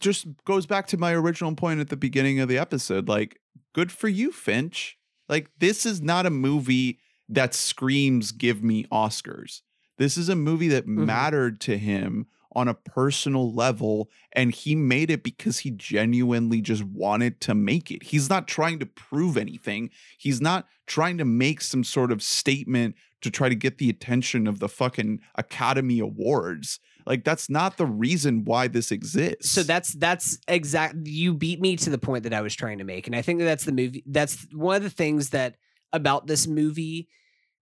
[SPEAKER 1] just goes back to my original point at the beginning of the episode. Like, good for you, Finch. Like, this is not a movie that screams "Give me Oscars." This is a movie that
[SPEAKER 2] Mhm.
[SPEAKER 1] mattered to him on a personal level, and he made it because he genuinely just wanted to make it. He's not trying to prove anything. He's not trying to make some sort of statement to try to get the attention of the fucking Academy Awards. Like that's not the reason why this exists.
[SPEAKER 2] So that's that's exact. You beat me to the point that I was trying to make, and I think that that's the movie. That's one of the things that about this movie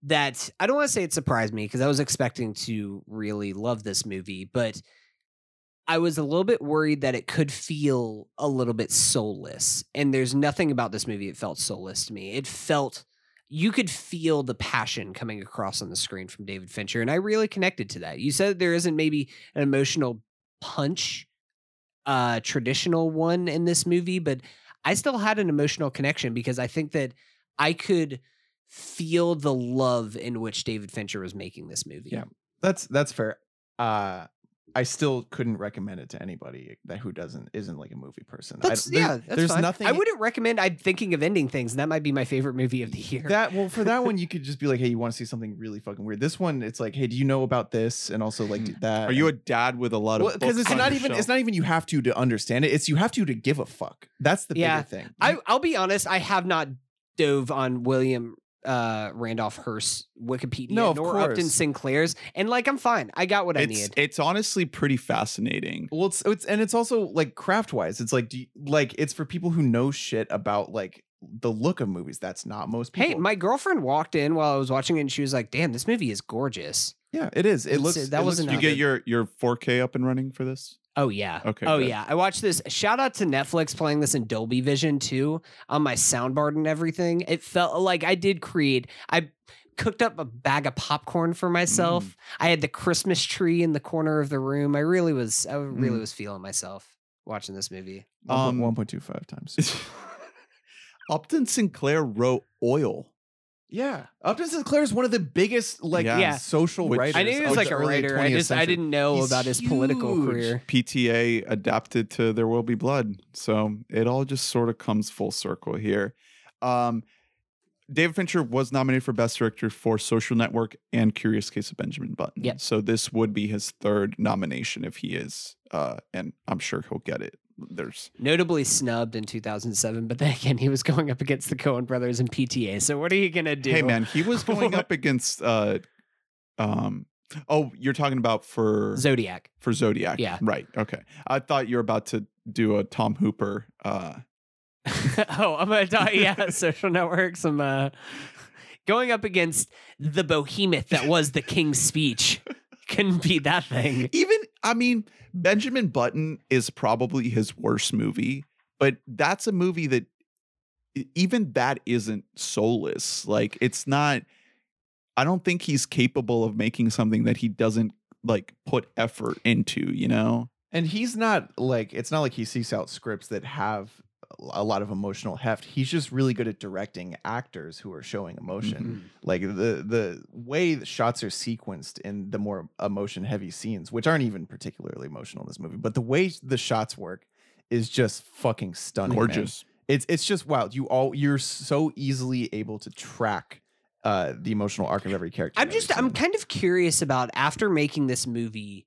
[SPEAKER 2] that I don't want to say it surprised me because I was expecting to really love this movie, but I was a little bit worried that it could feel a little bit soulless. And there's nothing about this movie that felt soulless to me. It felt you could feel the passion coming across on the screen from David Fincher, and I really connected to that. You said there isn't maybe an emotional punch, uh, traditional one in this movie, but I still had an emotional connection because I think that I could feel the love in which David Fincher was making this movie.
[SPEAKER 3] Yeah. that's that's fair. Uh I still couldn't recommend it to anybody that who doesn't isn't like a movie person. I-
[SPEAKER 2] That's
[SPEAKER 3] there-
[SPEAKER 2] yeah. That's
[SPEAKER 3] there's
[SPEAKER 2] fine.
[SPEAKER 3] nothing
[SPEAKER 2] I wouldn't recommend. I'm thinking of ending things, and that might be my favorite movie of the year.
[SPEAKER 3] that well for that one you could just be like, hey, you want to see something really fucking weird. This one, it's like, hey, do you know about this? And also like do that.
[SPEAKER 1] Hmm. Are you a dad with a lot of
[SPEAKER 3] because
[SPEAKER 1] books
[SPEAKER 3] it's
[SPEAKER 1] on
[SPEAKER 3] not even
[SPEAKER 1] shelf?
[SPEAKER 3] it's not even you have to to understand it. It's you have to to give a fuck. That's the
[SPEAKER 2] Yeah.
[SPEAKER 3] bigger thing.
[SPEAKER 2] I, I'll be honest. I have not dove on William uh, Randolph Hearst's Wikipedia
[SPEAKER 3] No, of
[SPEAKER 2] nor Upton
[SPEAKER 3] course.
[SPEAKER 2] Sinclair's, and like I'm fine. I got what I
[SPEAKER 1] It's
[SPEAKER 2] needed.
[SPEAKER 1] it's honestly pretty fascinating.
[SPEAKER 3] Well, it's it's and it's also like craft wise. It's like do you, like it's for people who know shit about like the look of movies. That's not most people.
[SPEAKER 2] Hey, my girlfriend walked in while I was watching it, and she was like, "Damn, this movie is gorgeous."
[SPEAKER 3] yeah, it is. It
[SPEAKER 2] It's-
[SPEAKER 3] looks
[SPEAKER 2] that
[SPEAKER 3] it
[SPEAKER 2] wasn't
[SPEAKER 1] Did you get your your 4K up and running for this?
[SPEAKER 2] Oh yeah.
[SPEAKER 1] Okay,
[SPEAKER 2] Oh
[SPEAKER 1] good.
[SPEAKER 2] yeah. I watched this. Shout out to Netflix playing this in Dolby Vision too on my soundboard and everything. It felt like I did create. I cooked up a bag of popcorn for myself.
[SPEAKER 1] Mm.
[SPEAKER 2] I had the Christmas tree in the corner of the room. I really was. I really
[SPEAKER 3] Mm.
[SPEAKER 2] was feeling myself watching this movie.
[SPEAKER 1] Um,
[SPEAKER 3] one point two five times.
[SPEAKER 1] Upton Sinclair wrote Oil.
[SPEAKER 3] Yeah, Upton Sinclair is one of the biggest like
[SPEAKER 1] Yeah.
[SPEAKER 2] Yeah.
[SPEAKER 3] social
[SPEAKER 1] Which-
[SPEAKER 3] writers.
[SPEAKER 2] I knew he was like a writer. I
[SPEAKER 3] 20th
[SPEAKER 2] just I didn't know
[SPEAKER 3] He's
[SPEAKER 2] about his political career.
[SPEAKER 1] PTA adapted to There Will Be Blood. So it all just sort of comes full circle here. Um, David Fincher was nominated for Best Director for Social Network and Curious Case of Benjamin Button.
[SPEAKER 2] Yep.
[SPEAKER 1] So this would be his third nomination if he is, uh, and I'm sure he'll get it. There's
[SPEAKER 2] Notably snubbed in 2007, but then again, he was going up against the Coen brothers and PTA. So what are you gonna do?
[SPEAKER 1] hey man, he was going up against, uh, um, oh, you're talking about for
[SPEAKER 2] Zodiac.
[SPEAKER 1] for Zodiac,
[SPEAKER 2] Yeah.
[SPEAKER 1] right? Okay, I thought you were about to do a Tom Hooper. Uh,
[SPEAKER 2] oh, I'm gonna talk. Yeah, social networks. I'm uh, going up against the behemoth that was the King's Speech. Couldn't be that thing.
[SPEAKER 1] even I mean, Benjamin Button is probably his worst movie, but that's a movie that even that isn't soulless. Like it's not I don't think he's capable of making something that he doesn't like put effort into, you know?
[SPEAKER 3] And he's not like it's not like he seeks out scripts that have a lot of emotional heft. He's just really good at directing actors who are showing emotion. Like the the way the shots are sequenced in the more emotion heavy scenes, which aren't even particularly emotional in this movie, but the way the shots work is just fucking stunning. man.
[SPEAKER 1] Gorgeous.
[SPEAKER 3] It's it's just wow. You all you're so easily able to track uh the emotional arc of every character.
[SPEAKER 2] I'm just I'm kind of curious about after making this movie,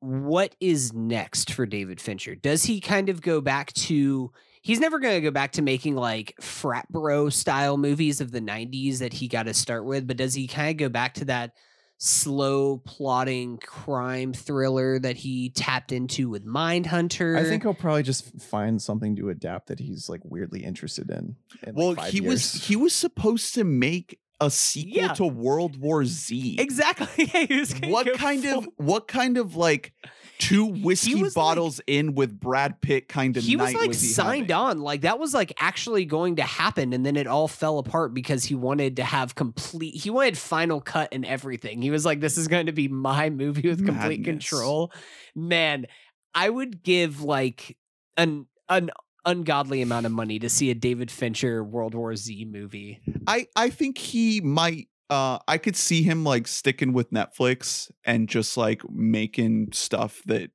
[SPEAKER 2] what is next for David Fincher? Does he kind of go back to he's never gonna go back to making like frat bro style movies of the 90s that he got to start with, but does he kind of go back to that slow plotting crime thriller that he tapped into with Mindhunter.
[SPEAKER 3] I think he'll probably just find something to adapt that he's like weirdly interested in. in,
[SPEAKER 1] well,
[SPEAKER 3] five
[SPEAKER 1] he was he was supposed to make a sequel
[SPEAKER 2] Yeah.
[SPEAKER 1] to World War Z.
[SPEAKER 2] exactly. Yeah, he was
[SPEAKER 1] What kind
[SPEAKER 2] full-
[SPEAKER 1] of what kind of like two whiskey
[SPEAKER 2] was, like-
[SPEAKER 1] bottles in with Brad Pitt kind of
[SPEAKER 2] he was like
[SPEAKER 1] was he
[SPEAKER 2] signed
[SPEAKER 1] having?
[SPEAKER 2] on like that was like actually going to happen and then it all fell apart because he wanted to have complete he wanted final cut and everything he was like this is going to be my movie with complete
[SPEAKER 1] Madness.
[SPEAKER 2] control man i would give like an an ungodly amount of money to see a david fincher world war z movie
[SPEAKER 1] I I think he might. Uh, I could see him like sticking with Netflix and just like making stuff that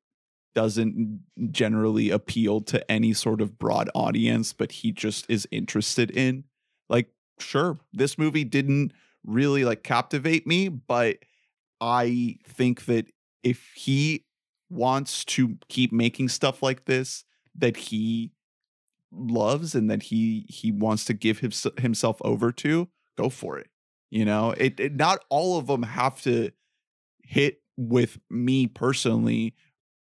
[SPEAKER 1] doesn't generally appeal to any sort of broad audience, but he just is interested in. Like, sure, this movie didn't really like captivate me, but I think that if he wants to keep making stuff like this that he loves and that he he wants to give his, himself over to, go for it. You know, it, it not all of them have to hit with me personally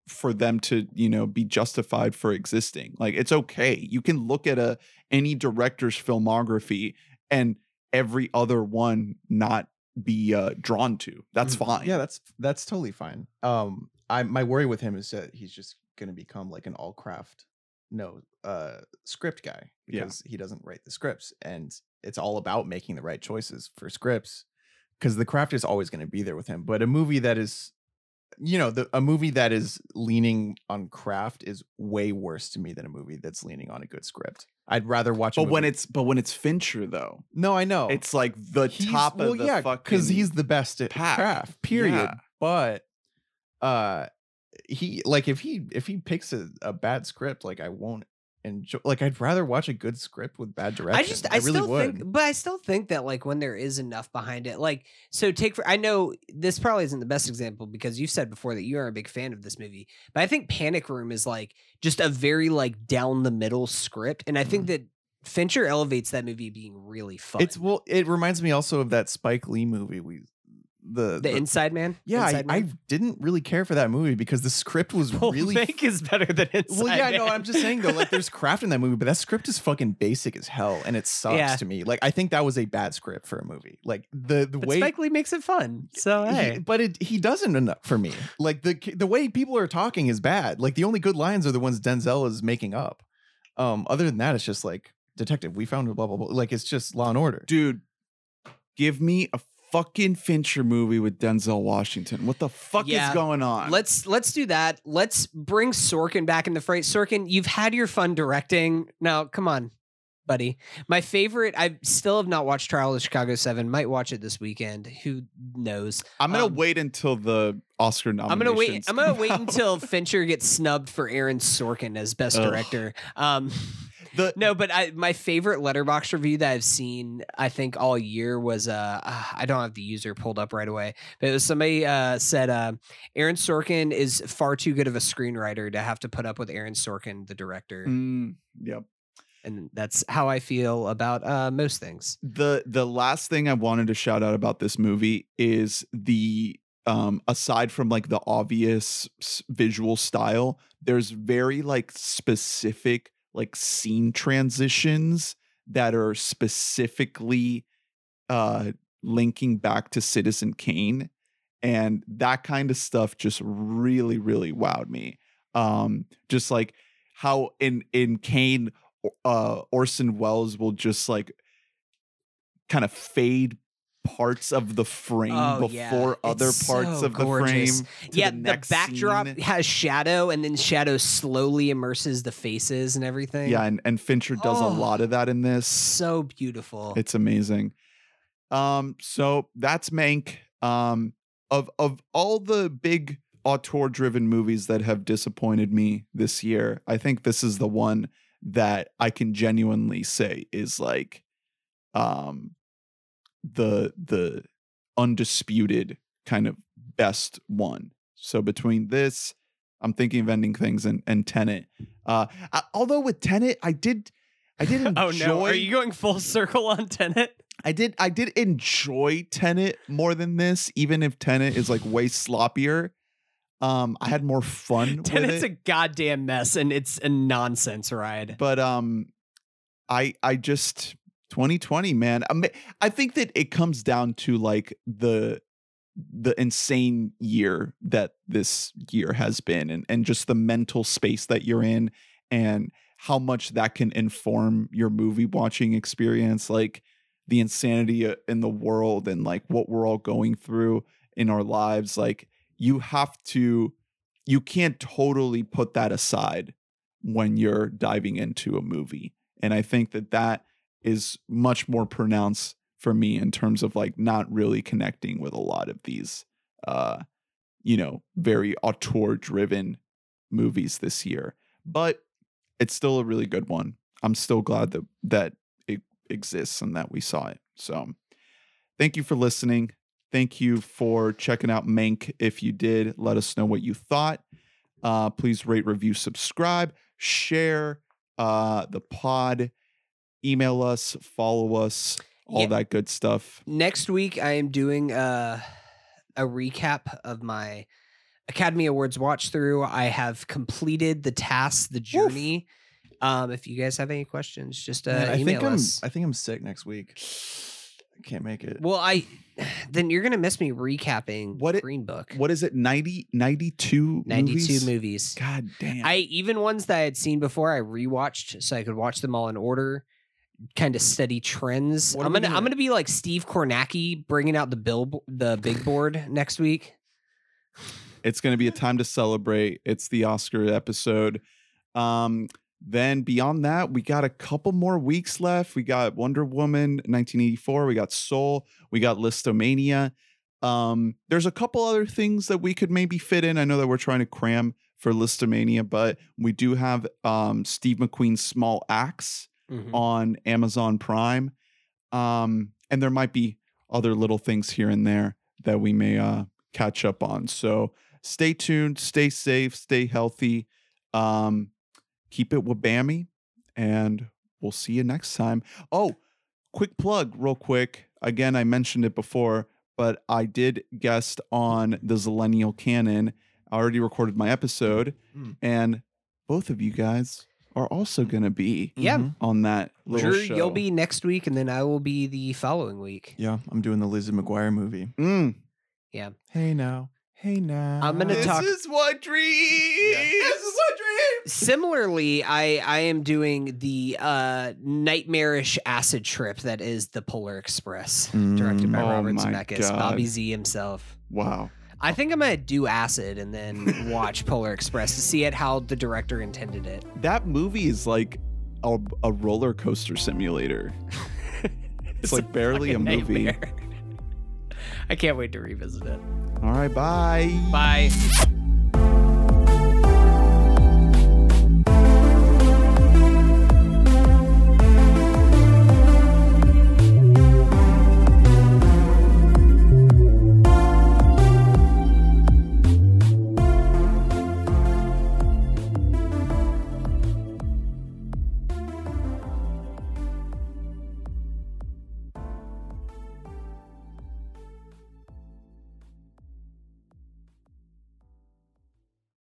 [SPEAKER 1] for them to you know be justified for existing like it's okay you can look at a any director's filmography and every other one not be uh drawn to that's
[SPEAKER 2] Mhm.
[SPEAKER 1] fine
[SPEAKER 3] Yeah, that's that's totally fine. Um, I my worry with him is that he's just gonna become like an all craft no uh script guy
[SPEAKER 1] Yeah.
[SPEAKER 3] because he doesn't write the scripts and it's all about making the right choices for scripts because the craft is always going to be there with him. But a movie that is you know, the a movie that is leaning on craft is way worse to me than a movie that's leaning on a good script. I'd rather watch. A
[SPEAKER 1] but when it's but when it's fincher though
[SPEAKER 3] no, I know
[SPEAKER 1] it's like the
[SPEAKER 3] He's-
[SPEAKER 1] top
[SPEAKER 3] well,
[SPEAKER 1] of the
[SPEAKER 3] yeah, because he's the best at
[SPEAKER 1] pack.
[SPEAKER 3] craft. Period.
[SPEAKER 1] Yeah.
[SPEAKER 3] But uh, he like if he if he picks a, a bad script, like I won't enjoy. Like I'd rather watch a good script with bad direction.
[SPEAKER 2] I just I,
[SPEAKER 3] really
[SPEAKER 2] still
[SPEAKER 3] would.
[SPEAKER 2] think but I still think that like when there is enough behind it like so take for I know this probably isn't the best example because you've said before that you are a big fan of this movie but I think Panic Room is like just a very like down the middle script and I think that Fincher elevates that movie being really fun.
[SPEAKER 3] Mm-hmm. It's well, it reminds me also of that Spike Lee movie. We the,
[SPEAKER 2] the, Inside Man.
[SPEAKER 3] yeah, I,
[SPEAKER 2] Inside
[SPEAKER 3] I
[SPEAKER 2] Man?
[SPEAKER 3] didn't really care for that movie because the script was
[SPEAKER 2] Full
[SPEAKER 3] really
[SPEAKER 2] Fake is better than Inside.
[SPEAKER 3] Well, yeah, no,
[SPEAKER 2] Man.
[SPEAKER 3] I'm just saying though, like there's craft in that movie, but that script is fucking basic as hell, and it sucks
[SPEAKER 2] Yeah.
[SPEAKER 3] to me. Like I think that was a bad script for a movie. Like the the
[SPEAKER 2] But
[SPEAKER 3] way,
[SPEAKER 2] Spike Lee makes it fun. So
[SPEAKER 3] he-
[SPEAKER 2] hey,
[SPEAKER 3] but it he doesn't enough for me. Like the the way people are talking is bad. Like the only good lines are the ones Denzel is making up. Um, other than that, it's just like detective. We found a blah blah blah. Like it's just Law and Order.
[SPEAKER 1] dude give me a fucking fincher movie with denzel washington what the fuck
[SPEAKER 2] Yeah.
[SPEAKER 1] is going on
[SPEAKER 2] let's let's do that. Let's bring Sorkin back in the fray. Sorkin, you've had your fun directing. Now, come on, buddy. My favorite. I still have not watched Trial of Chicago Seven. Might watch it this weekend. Who knows?
[SPEAKER 1] i'm gonna
[SPEAKER 2] um,
[SPEAKER 1] wait until the oscar nominations.
[SPEAKER 2] I'm gonna wait. I'm gonna wait until Fincher gets snubbed for Aaron Sorkin as best
[SPEAKER 1] Ugh.
[SPEAKER 2] director. Um,
[SPEAKER 1] the
[SPEAKER 2] no, but I my favorite Letterboxd review that I've seen, I think all year was uh ah, I don't have the user pulled up right away, but it was somebody uh said uh Aaron Sorkin is far too good of a screenwriter to have to put up with Aaron Sorkin, the director,
[SPEAKER 1] Mm, yep
[SPEAKER 2] and that's how I feel about uh most things.
[SPEAKER 1] the the last thing I wanted to shout out about this movie is the um aside from like the obvious s- visual style there's very like specific like scene transitions that are specifically uh linking back to Citizen Kane and that kind of stuff just really really wowed me. Um just like how in in Kane uh Orson Welles will just like kind of fade parts of the frame
[SPEAKER 2] Oh, yeah.
[SPEAKER 1] before other
[SPEAKER 2] It's
[SPEAKER 1] parts
[SPEAKER 2] so
[SPEAKER 1] of the
[SPEAKER 2] gorgeous.
[SPEAKER 1] frame.
[SPEAKER 2] yeah,
[SPEAKER 1] the
[SPEAKER 2] the, backdrop
[SPEAKER 1] scene.
[SPEAKER 2] has shadow, and then shadow slowly immerses the faces and everything.
[SPEAKER 1] Yeah, and, and Fincher does
[SPEAKER 2] Oh.
[SPEAKER 1] a lot of that in this.
[SPEAKER 2] so beautiful.
[SPEAKER 1] It's amazing. Um, so that's Mank. Um, of of all the big auteur driven movies that have disappointed me this year, I think this is the one that I can genuinely say is like um the the undisputed kind of best one. So between this, I'm thinking of ending things and and Tenet. Uh, I, although with Tenet, I did I did enjoy.
[SPEAKER 2] oh no, are you going full circle on Tenet?
[SPEAKER 1] I did I did enjoy Tenet more than this, even if Tenet is like way sloppier. Um, I had more fun with
[SPEAKER 2] Tenet's
[SPEAKER 1] it.
[SPEAKER 2] a goddamn mess and it's a nonsense ride.
[SPEAKER 1] but um i i just 2020 man I, mean, I think that it comes down to like the the insane year that this year has been and and just the mental space that you're in and how much that can inform your movie watching experience like the insanity uh, in the world and like what we're all going through in our lives like you have to you can't totally put that aside when you're diving into a movie. And I think that that is much more pronounced for me in terms of like not really connecting with a lot of these uh you know, very auteur driven movies this year. But it's still a really good one. I'm still glad that that it exists and that we saw it. So, thank you for listening. Thank you for checking out Mank. If you did, let us know what you thought. Uh, please rate, review, subscribe, share uh, the pod, email us, follow us, all
[SPEAKER 2] Yeah.
[SPEAKER 1] that good stuff.
[SPEAKER 2] Next week, I am doing uh, a recap of my Academy Awards watch through. I have completed the task, the journey. Um, if you guys have any questions, just uh,
[SPEAKER 3] Man, I
[SPEAKER 2] email
[SPEAKER 3] think I'm
[SPEAKER 2] us.
[SPEAKER 3] I think I'm sick next week. I can't make it.
[SPEAKER 2] well, I then you're gonna miss me recapping
[SPEAKER 1] What it-
[SPEAKER 2] Green Book.
[SPEAKER 1] What is it? 90, 92
[SPEAKER 2] 92
[SPEAKER 1] movies?
[SPEAKER 2] movies.
[SPEAKER 1] God damn.
[SPEAKER 2] I even ones that I had seen before, I rewatched so I could watch them all in order, kind of steady trends.
[SPEAKER 3] What
[SPEAKER 2] I'm gonna, I'm
[SPEAKER 3] gonna-
[SPEAKER 2] gonna be like Steve Kornacki bringing out the bill the big board next week.
[SPEAKER 1] it's to be a time to celebrate. It's the Oscar episode. Um, then beyond that, we got a couple more weeks left. We got Wonder Woman 1984. We got Soul. We got Listomania. Um, there's a couple other things that we could maybe fit in. I know that we're trying to cram for Listomania, but we do have um, Steve McQueen's Small Axe
[SPEAKER 2] Mhm.
[SPEAKER 1] on Amazon Prime. Um, and there might be other little things here and there that we may uh, catch up on. So stay tuned, stay safe, stay healthy. Um, keep it wabammy, and we'll see you next time. Oh, quick plug, real quick. Again, I mentioned it before, but I did guest on the Zillennial Canon. I already recorded my episode,
[SPEAKER 3] Mm.
[SPEAKER 1] and both of you guys are also going to be
[SPEAKER 2] Yeah.
[SPEAKER 3] Mhm.
[SPEAKER 1] on that little
[SPEAKER 2] Drew,
[SPEAKER 1] show.
[SPEAKER 2] you'll be next week, and then I will be the following week.
[SPEAKER 3] Yeah, I'm doing the Lizzie McGuire movie.
[SPEAKER 1] Mm. Yeah.
[SPEAKER 3] Hey now, hey now.
[SPEAKER 2] I'm gonna
[SPEAKER 1] This
[SPEAKER 2] talk-
[SPEAKER 1] is what dreams. This is what dreams.
[SPEAKER 2] Similarly, I I am doing the uh, nightmarish acid trip that is the Polar Express, directed by
[SPEAKER 1] Mm. Oh
[SPEAKER 2] Robert Zemeckis,
[SPEAKER 1] God.
[SPEAKER 2] Bobby Z himself.
[SPEAKER 1] Wow.
[SPEAKER 2] I think I'm gonna do acid and then watch Polar Express to see it how the director intended it.
[SPEAKER 1] That movie is like a, a roller coaster simulator. It's like barely a movie.
[SPEAKER 2] nightmare. I can't wait to revisit it.
[SPEAKER 1] All right, bye.
[SPEAKER 2] Bye.